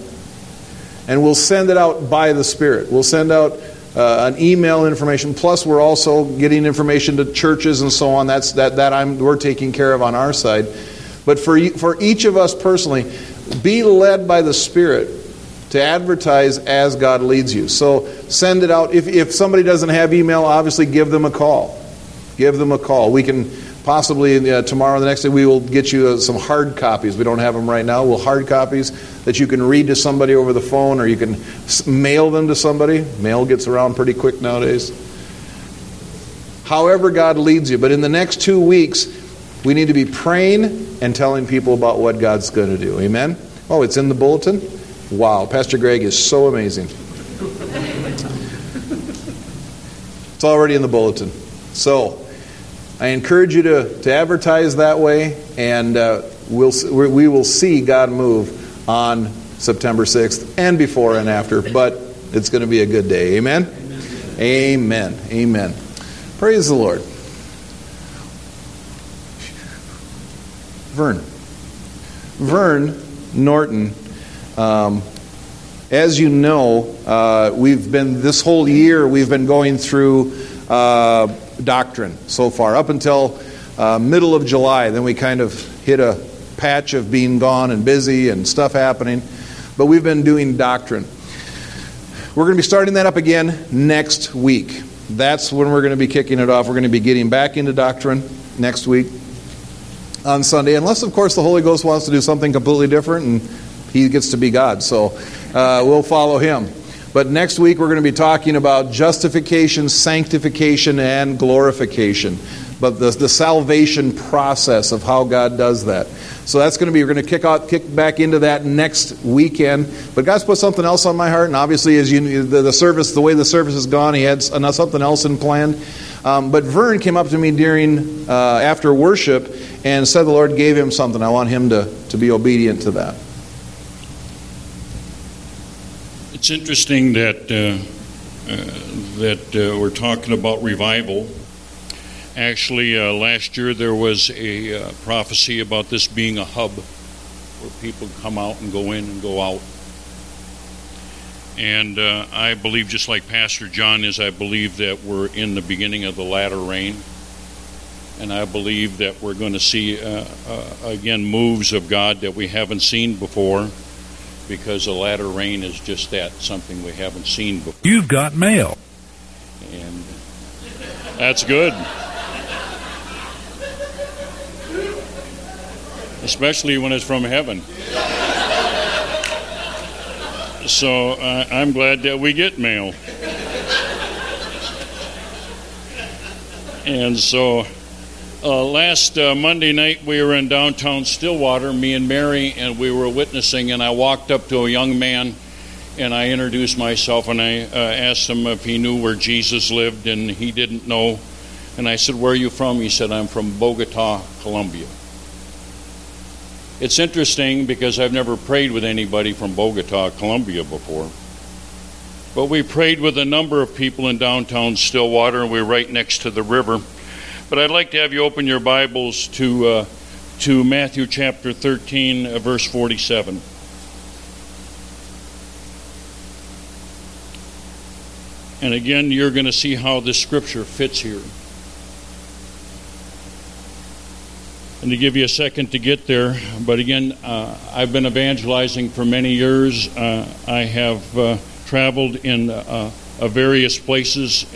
And we'll send it out by the Spirit. We'll send out uh, an email information. Plus, we're also getting information to churches and so on. That's that that I'm we're taking care of on our side. But for for each of us personally, be led by the Spirit to advertise as God leads you. So send it out. If if somebody doesn't have email, obviously give them a call. Give them a call. We can possibly uh, tomorrow, the next day, we will get you uh, some hard copies. We don't have them right now. We'll hard copies that you can read to somebody over the phone or you can mail them to somebody. Mail gets around pretty quick nowadays. However, God leads you. But in the next two weeks, we need to be praying and telling people about what God's going to do. Amen? Oh, it's in the bulletin? Wow, Pastor Greg is so amazing. It's already in the bulletin. So, I encourage you to, to advertise that way, and uh, we'll, we will see God move on September 6th and before and after, but it's going to be a good day. Amen? Amen. Amen. Amen. Praise the Lord. Vern. Vern Norton. Um, as you know, uh, we've been this whole year we've been going through uh, doctrine so far, up until uh, middle of July. Then we kind of hit a patch of being gone and busy and stuff happening. But we've been doing doctrine. We're going to be starting that up again next week. That's when we're going to be kicking it off. We're going to be getting back into doctrine next week on Sunday, unless, of course, the Holy Ghost wants to do something completely different and he gets to be God. So uh, we'll follow him. But next week we're going to be talking about justification, sanctification, and glorification. But the, the salvation process of how God does that. So that's going to be, we're going to kick out, kick back into that next weekend. But God's put something else on my heart, and obviously, as you, the, the service, the way the service has gone, He had something else in plan. Um, but Vern came up to me during, uh, after worship, and said the Lord gave him something. I want him to, to be obedient to that. It's interesting that uh, uh, that uh, we're talking about revival. Actually, uh, last year there was a uh, prophecy about this being a hub where people come out and go in and go out. And uh, I believe, just like Pastor John is, I believe that we're in the beginning of the latter rain. And I believe that we're going to see, again, moves of God that we haven't seen before because the latter rain is just that something we haven't seen before. You've got mail. And that's good. Especially when it's from heaven. So uh, I'm glad that we get mail. And so uh, last uh, Monday night, we were in downtown Stillwater, me and Mary, and we were witnessing. And I walked up to a young man and I introduced myself and I uh, asked him if he knew where Jesus lived, and he didn't know. And I said, Where are you from? He said, I'm from Bogota, Colombia. It's interesting because I've never prayed with anybody from Bogota, Colombia before. But we prayed with a number of people in downtown Stillwater, and we we're right next to the river. But I'd like to have you open your Bibles to, uh, to Matthew chapter 13, uh, verse 47. And again, you're going to see how this scripture fits here. And to give you a second to get there, but again, uh, I've been evangelizing for many years. Uh, I have uh, traveled in uh, various places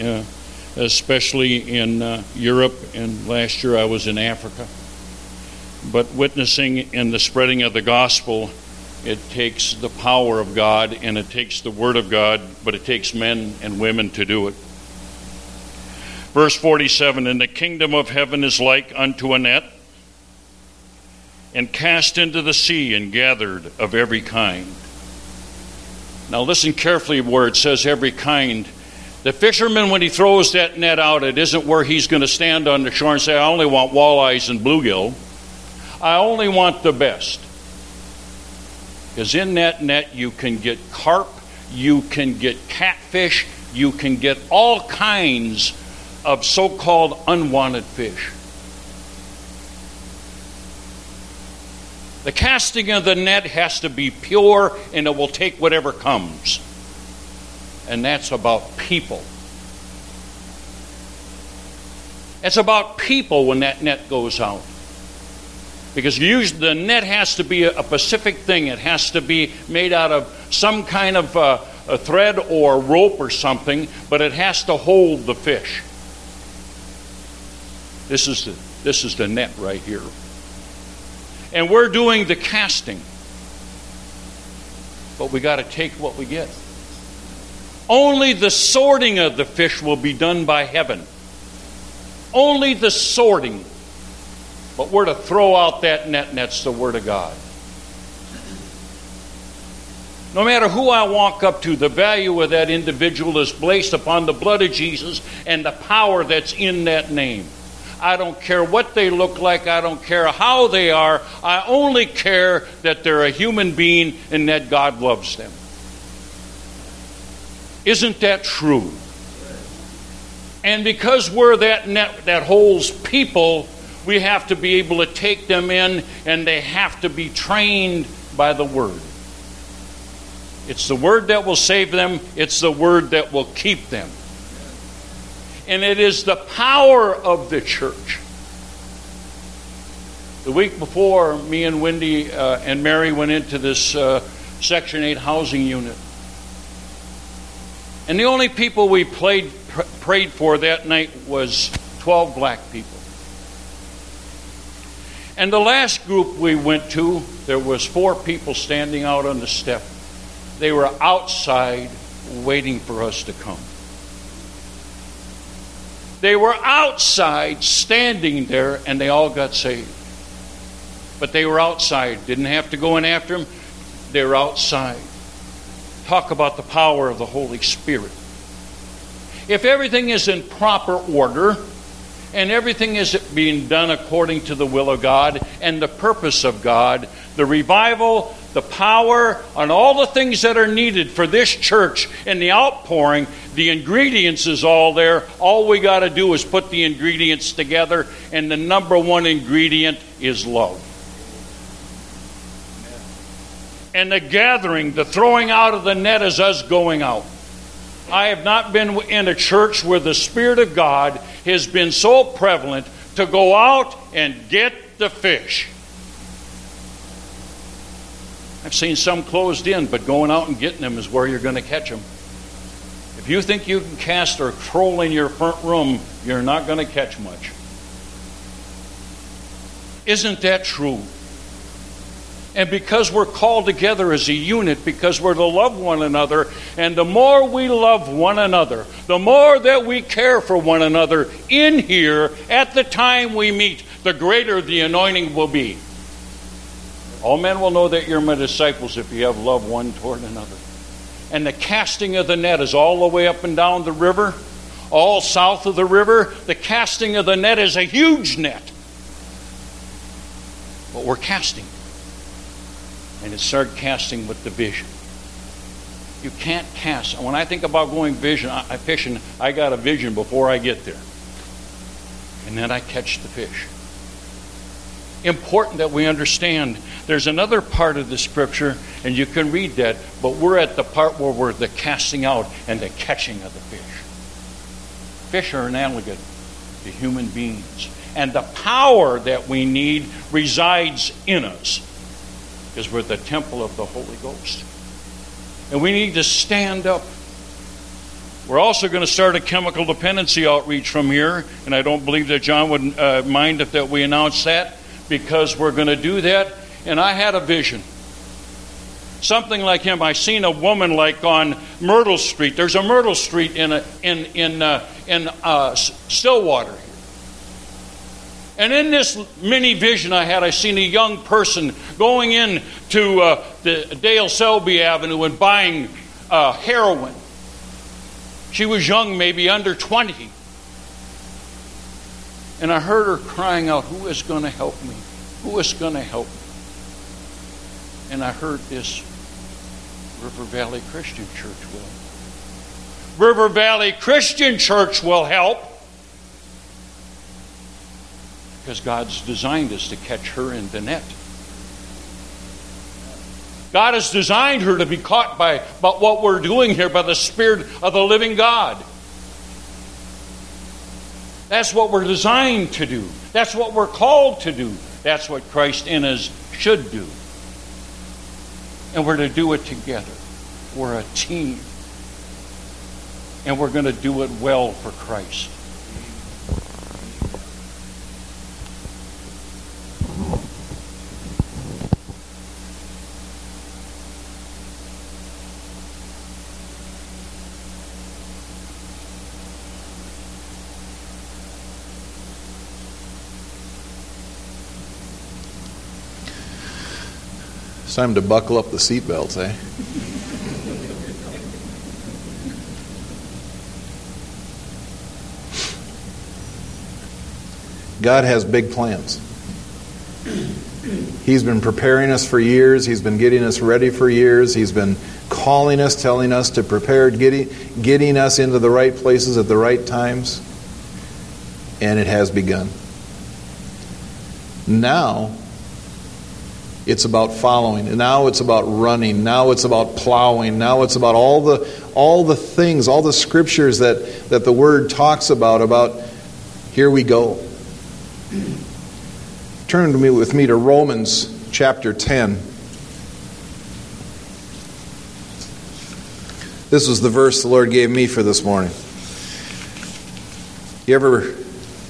especially in uh, Europe, and last year I was in Africa. But witnessing in the spreading of the gospel It takes the power of God and it takes the Word of God, but it takes men and women to do it. Verse 47 And the kingdom of heaven is like unto a net, and cast into the sea, and gathered of every kind. Now, listen carefully where it says every kind. The fisherman, when he throws that net out, it isn't where he's going to stand on the shore and say, I only want walleyes and bluegill. I only want the best. Because in that net, you can get carp, you can get catfish, you can get all kinds of so called unwanted fish. The casting of the net has to be pure and it will take whatever comes. And that's about people. It's about people when that net goes out. Because usually the net has to be a, specific thing. It has to be made out of some kind of uh, a thread or rope or something, but it has to hold the fish. This is the, this is the net right here. And we're doing the casting. But we got to take what we get. Only the sorting of the fish will be done by heaven. Only the sorting but we're to throw out that net, and that's the Word of God. No matter who I walk up to, the value of that individual is placed upon the blood of Jesus and the power that's in that name. I don't care what they look like. I don't care how they are. I only care that they're a human being and that God loves them. Isn't that true? And because we're that net that holds people, we have to be able to take them in and they have to be trained by the Word. It's the Word that will save them, it's the Word that will keep them. And it is the power of the church. The week before, me and Wendy uh, and Mary went into this uh, Section 8 housing unit. And the only people we played, pr- prayed for that night was 12 black people. And the last group we went to, there was four people standing out on the step. They were outside waiting for us to come. They were outside standing there and they all got saved. But they were outside, didn't have to go in after them. They were outside. Talk about the power of the Holy Spirit. If everything is in proper order, and everything is being done according to the will of God and the purpose of God. The revival, the power, and all the things that are needed for this church and the outpouring, the ingredients is all there. All we got to do is put the ingredients together, and the number one ingredient is love. And the gathering, the throwing out of the net is us going out. I have not been in a church where the Spirit of God has been so prevalent to go out and get the fish. I've seen some closed in, but going out and getting them is where you're going to catch them. If you think you can cast or troll in your front room, you're not going to catch much. Isn't that true? And because we're called together as a unit, because we're to love one another, and the more we love one another, the more that we care for one another in here at the time we meet, the greater the anointing will be. All men will know that you're my disciples if you have love one toward another. And the casting of the net is all the way up and down the river, all south of the river. The casting of the net is a huge net. But we're casting and it started casting with the vision. You can't cast. When I think about going vision, I, I fishing, I got a vision before I get there. And then I catch the fish. Important that we understand there's another part of the scripture, and you can read that, but we're at the part where we're the casting out and the catching of the fish. Fish are analogous to human beings. And the power that we need resides in us because we're the temple of the Holy Ghost. And we need to stand up. We're also going to start a chemical dependency outreach from here, and I don't believe that John would uh, mind if that we announce that because we're going to do that. And I had a vision. something like him. I seen a woman like on Myrtle Street. There's a Myrtle Street in a, in in uh, in uh, Stillwater. And in this mini vision I had, I seen a young person going in to uh, the Dale Selby Avenue and buying uh, heroin. She was young, maybe under 20. And I heard her crying out, Who is going to help me? Who is going to help me? And I heard this River Valley Christian Church will. River Valley Christian Church will help. Because God's designed us to catch her in the net. God has designed her to be caught by, by what we're doing here by the Spirit of the living God. That's what we're designed to do. That's what we're called to do. That's what Christ in us should do. And we're to do it together. We're a team. And we're going to do it well for Christ. Time to buckle up the seatbelts, eh? God has big plans. He's been preparing us for years. He's been getting us ready for years. He's been calling us, telling us to prepare, getting, getting us into the right places at the right times. And it has begun. Now, it's about following. And now it's about running. Now it's about plowing. Now it's about all the all the things, all the scriptures that, that the word talks about, about here we go. Turn to me with me to Romans chapter 10. This was the verse the Lord gave me for this morning. You ever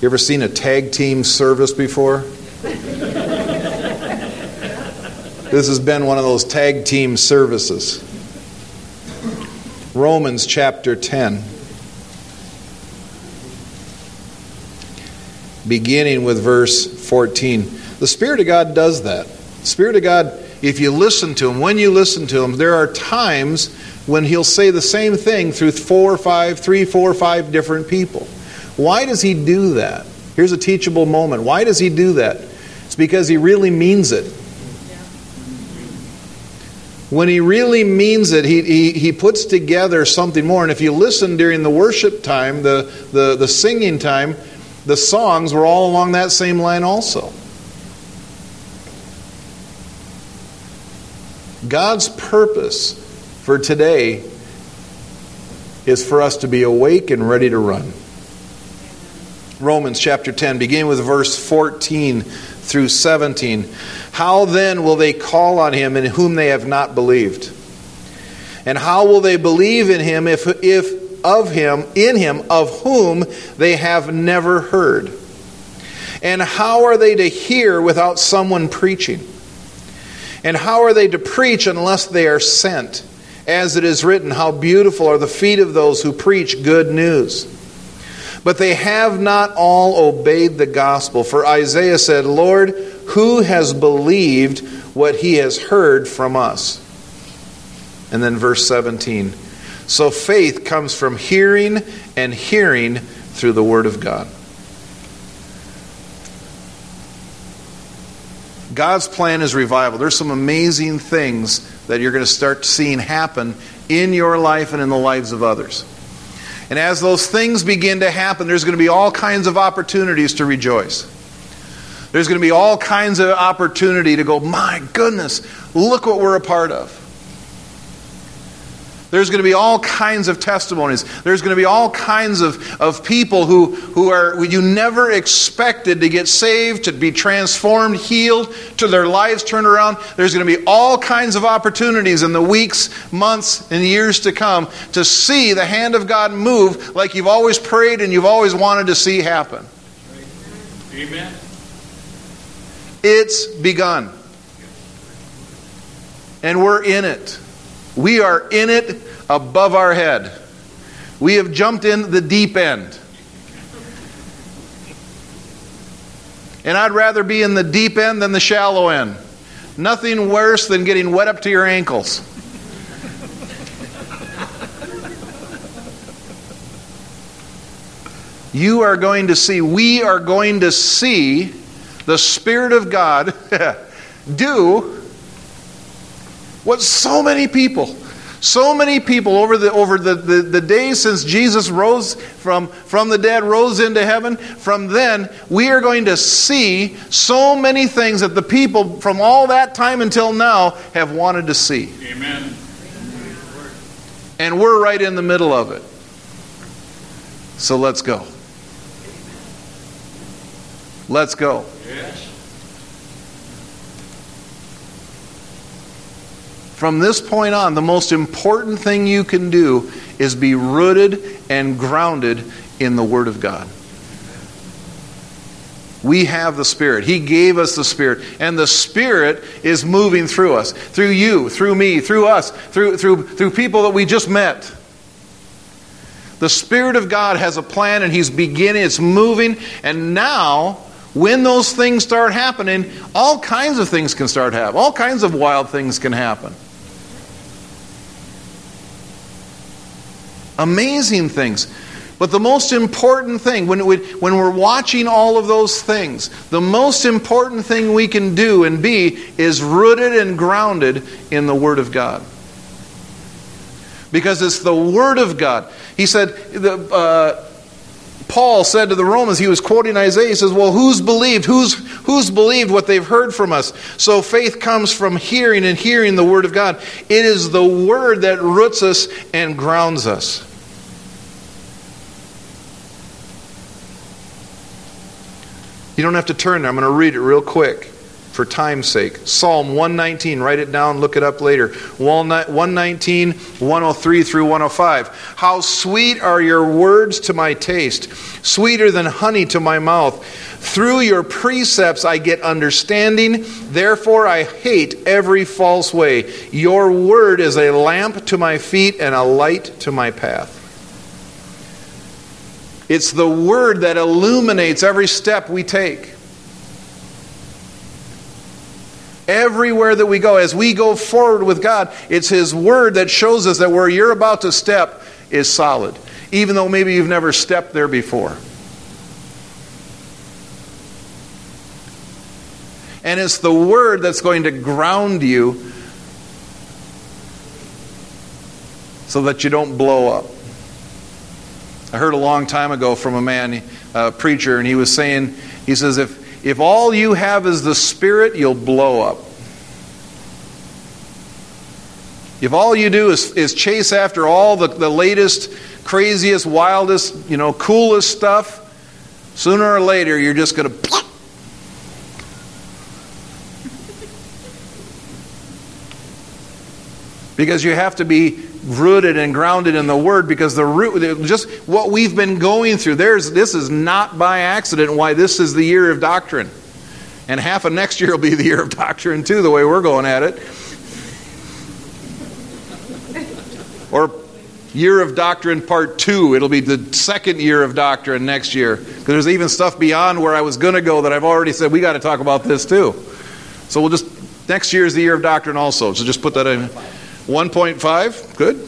you ever seen a tag team service before? This has been one of those tag team services. Romans chapter 10. Beginning with verse 14. The Spirit of God does that. Spirit of God, if you listen to Him, when you listen to Him, there are times when He'll say the same thing through four, five, three, four, five different people. Why does He do that? Here's a teachable moment. Why does He do that? It's because He really means it when he really means it, he, he, he puts together something more. And if you listen during the worship time, the, the, the singing time, the songs were all along that same line also. God's purpose for today is for us to be awake and ready to run. Romans chapter 10, beginning with verse 14 through 17. How then will they call on him in whom they have not believed? And how will they believe in him if, if of him, in him, of whom they have never heard? And how are they to hear without someone preaching? And how are they to preach unless they are sent? As it is written, How beautiful are the feet of those who preach good news. But they have not all obeyed the gospel. For Isaiah said, Lord, who has believed what he has heard from us? And then verse 17. So faith comes from hearing, and hearing through the word of God. God's plan is revival. There's some amazing things that you're going to start seeing happen in your life and in the lives of others. And as those things begin to happen, there's going to be all kinds of opportunities to rejoice. There's going to be all kinds of opportunity to go, my goodness, look what we're a part of. There's going to be all kinds of testimonies. There's going to be all kinds of, of people who, who are you never expected to get saved, to be transformed, healed, to their lives turned around. There's going to be all kinds of opportunities in the weeks, months, and years to come to see the hand of God move like you've always prayed and you've always wanted to see happen. Amen. It's begun. And we're in it. We are in it above our head. We have jumped in the deep end. And I'd rather be in the deep end than the shallow end. Nothing worse than getting wet up to your ankles. You are going to see, we are going to see the Spirit of God [laughs] do what so many people so many people over the over the, the, the, days since Jesus rose from, from the dead, rose into heaven, from then, we are going to see so many things that the people from all that time until now have wanted to see. Amen. And we're right in the middle of it. So let's go. Let's go. Yes. From this point on, the most important thing you can do is be rooted and grounded in the Word of God. We have the Spirit. He gave us the Spirit. And the Spirit is moving through us, through you, through me, through us, through, through, through people that we just met. The Spirit of God has a plan and He's beginning, it's moving, and now when those things start happening, all kinds of things can start happening. All kinds of wild things can happen. Amazing things. But the most important thing, when, we, when we're watching all of those things, the most important thing we can do and be is rooted and grounded in the Word of God. Because it's the Word of God. He said, the, uh, Paul said to the Romans, he was quoting Isaiah, he says, Well, who's believed? Who's, who's believed what they've heard from us? So faith comes from hearing and hearing the Word of God. It is the Word that roots us and grounds us. You don't have to turn there. I'm going to read it real quick for time's sake. Psalm 119, write it down, look it up later. 119, 103 through 105. How sweet are your words to my taste, sweeter than honey to my mouth. Through your precepts I get understanding, therefore I hate every false way. Your word is a lamp to my feet and a light to my path. It's the Word that illuminates every step we take. Everywhere that we go, as we go forward with God, it's His Word that shows us that where you're about to step is solid, even though maybe you've never stepped there before. And it's the Word that's going to ground you so that you don't blow up. I heard a long time ago from a man, a preacher, and he was saying, he says, if, if all you have is the Spirit, you'll blow up. If all you do is, is chase after all the, the latest, craziest, wildest, you know, coolest stuff, sooner or later you're just going to. Because you have to be rooted and grounded in the Word because the root, just what we've been going through, there's, this is not by accident why this is the year of doctrine. And half of next year will be the year of doctrine, too, the way we're going at it. Or year of doctrine part two. It'll be the second year of doctrine next year. Because there's even stuff beyond where I was going to go that I've already said we got to talk about this too. So we'll just, next year is the year of doctrine also. So just put that in. 1.5, good.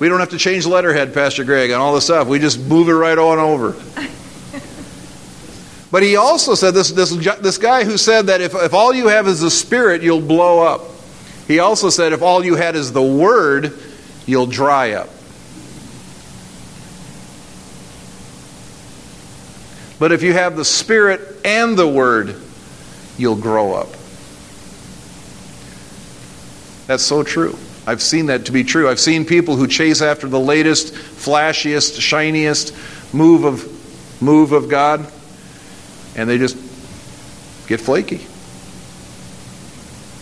We don't have to change letterhead, Pastor Greg, and all this stuff. We just move it right on over. But he also said this, this, this guy who said that if, if all you have is the Spirit, you'll blow up. He also said if all you had is the Word, you'll dry up. But if you have the Spirit and the Word, you'll grow up. That's so true. I've seen that to be true. I've seen people who chase after the latest, flashiest, shiniest move of move of God and they just get flaky.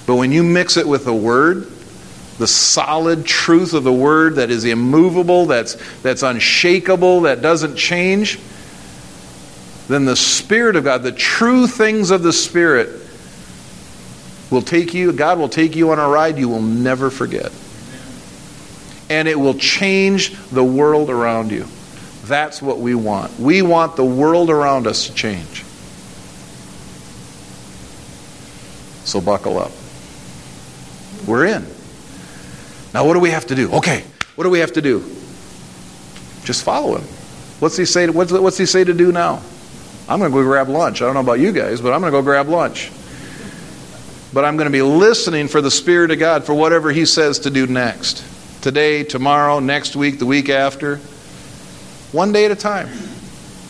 But when you mix it with the word, the solid truth of the word that is immovable, that's that's unshakable, that doesn't change, then the spirit of God, the true things of the spirit will take you, God will take you on a ride you will never forget. And it will change the world around you. That's what we want. We want the world around us to change. So buckle up. We're in. Now, what do we have to do? Okay, what do we have to do? Just follow him. What's he say? What's, what's he say to do now? I'm going to go grab lunch. I don't know about you guys, but I'm going to go grab lunch. But I'm going to be listening for the Spirit of God for whatever He says to do next. Today, tomorrow, next week, the week after. One day at a time.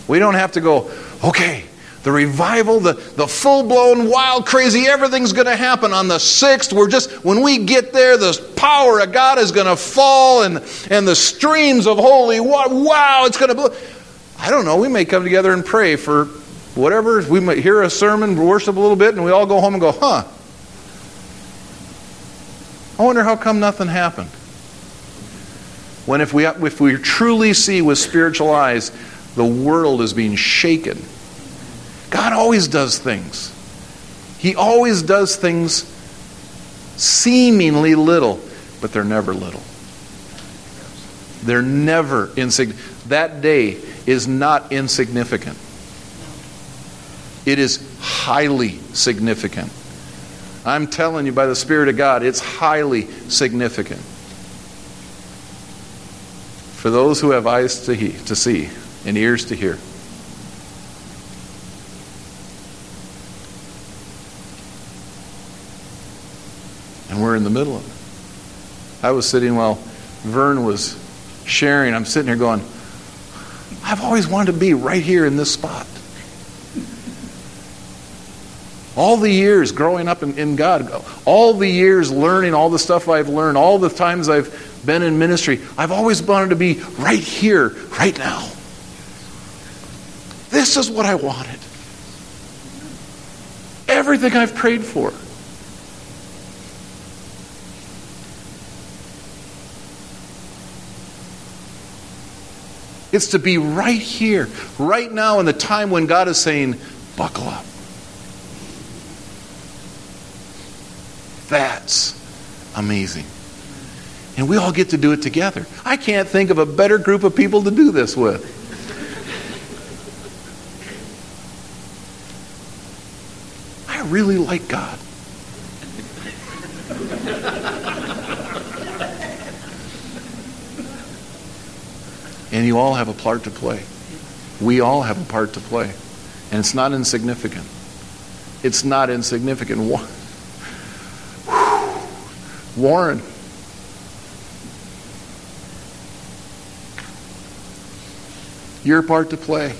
We don't have to go, okay, the revival, the, the full blown, wild, crazy, everything's going to happen on the 6th. We're just, when we get there, the power of God is going to fall and, and the streams of holy water, wow, it's going to. Blow. I don't know, we may come together and pray for whatever. We might hear a sermon, worship a little bit, and we all go home and go, huh. I wonder how come nothing happened. When if we, if we truly see with spiritual eyes, the world is being shaken. God always does things. He always does things seemingly little, but they're never little. They're never insignificant. That day is not insignificant, it is highly significant. I'm telling you by the Spirit of God, it's highly significant. For those who have eyes to, he, to see and ears to hear. And we're in the middle of it. I was sitting while Vern was sharing. I'm sitting here going, I've always wanted to be right here in this spot. All the years growing up in, in, God, all the years learning all the stuff I've learned, all the times I've been in ministry, I've always wanted to be right here, right now. This is what I wanted. Everything I've prayed for. It's to be right here, right now, in the time when God is saying, buckle up. That's amazing. And we all get to do it together. I can't think of a better group of people to do this with. I really like God. and you all have a part to play. We all have a part to play. And it's not insignificant. It's not insignificant. Warren. Your part to play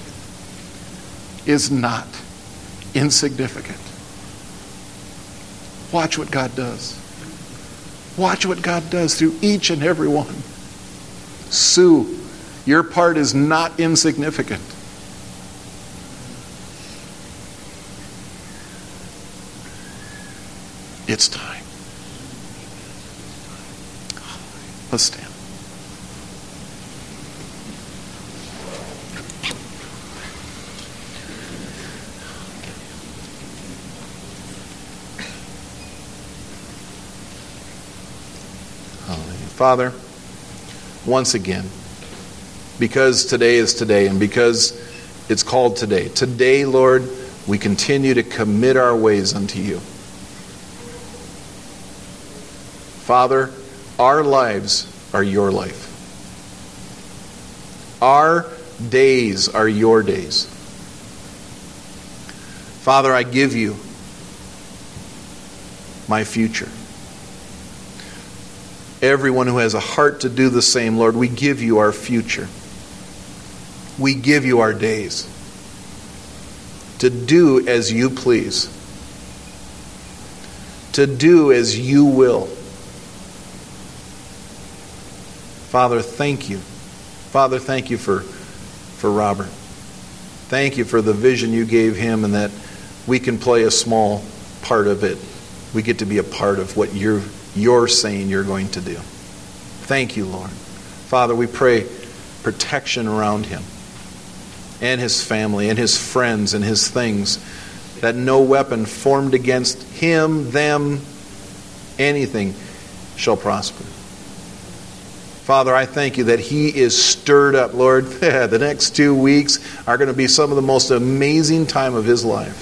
is not insignificant. Watch what God does. Watch what God does through each and every one. Sue, your part is not insignificant. It's time. Let's stand. Father, once again, because today is today and because it's called today, today, Lord, we continue to commit our ways unto you. Father, our lives are your life. Our days are your days. Father, I give you my future. Everyone who has a heart to do the same, Lord, we give you our future. We give you our days to do as you please, to do as you will. Father, thank you. Father, thank you for, for Robert. Thank you for the vision you gave him and that we can play a small part of it. We get to be a part of what you're, you're saying you're going to do. Thank you, Lord. Father, we pray protection around him and his family and his friends and his things. that no weapon formed against him, them, anything shall prosper. Father, I thank you that he is stirred up, Lord. [laughs] the next two weeks are going to be some of the most amazing time of his life.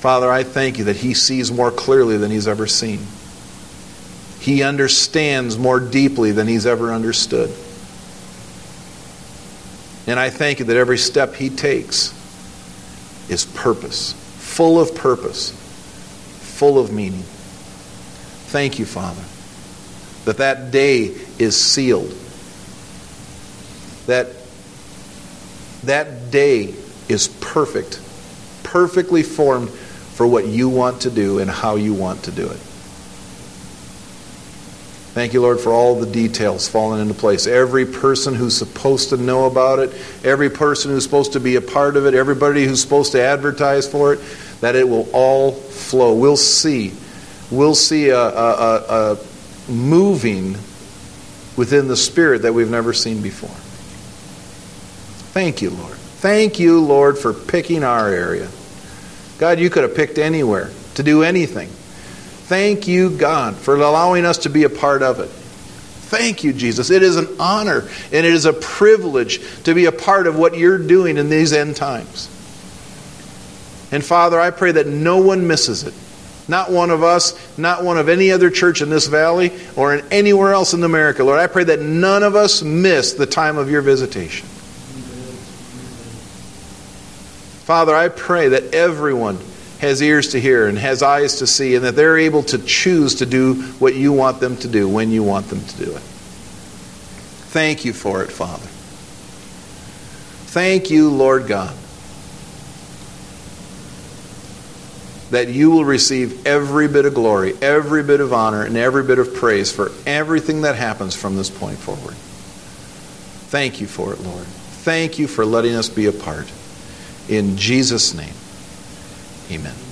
Father, I thank you that he sees more clearly than he's ever seen. He understands more deeply than he's ever understood. And I thank you that every step he takes is purpose, full of purpose, full of meaning. Thank you, Father, that that day is sealed. That that day is perfect, perfectly formed for what you want to do and how you want to do it. Thank you, Lord, for all the details falling into place. Every person who's supposed to know about it, every person who's supposed to be a part of it, everybody who's supposed to advertise for it, that it will all flow. We'll see. We'll see a, a, a, a moving within the Spirit that we've never seen before. Thank you, Lord. Thank you, Lord, for picking our area. God, you could have picked anywhere to do anything. Thank you, God, for allowing us to be a part of it. Thank you, Jesus. It is an honor and it is a privilege to be a part of what you're doing in these end times. And Father, I pray that no one misses it. Not one of us, not one of any other church in this valley or in anywhere else in America. Lord, I pray that none of us miss the time of your visitation. Father, I pray that everyone has ears to hear and has eyes to see, and that they're able to choose to do what you want them to do when you want them to do it. Thank you for it, Father. Thank you, Lord God, that you will receive every bit of glory, every bit of honor, and every bit of praise for everything that happens from this point forward. Thank you for it, Lord. Thank you for letting us be a part. In Jesus' name. Amen.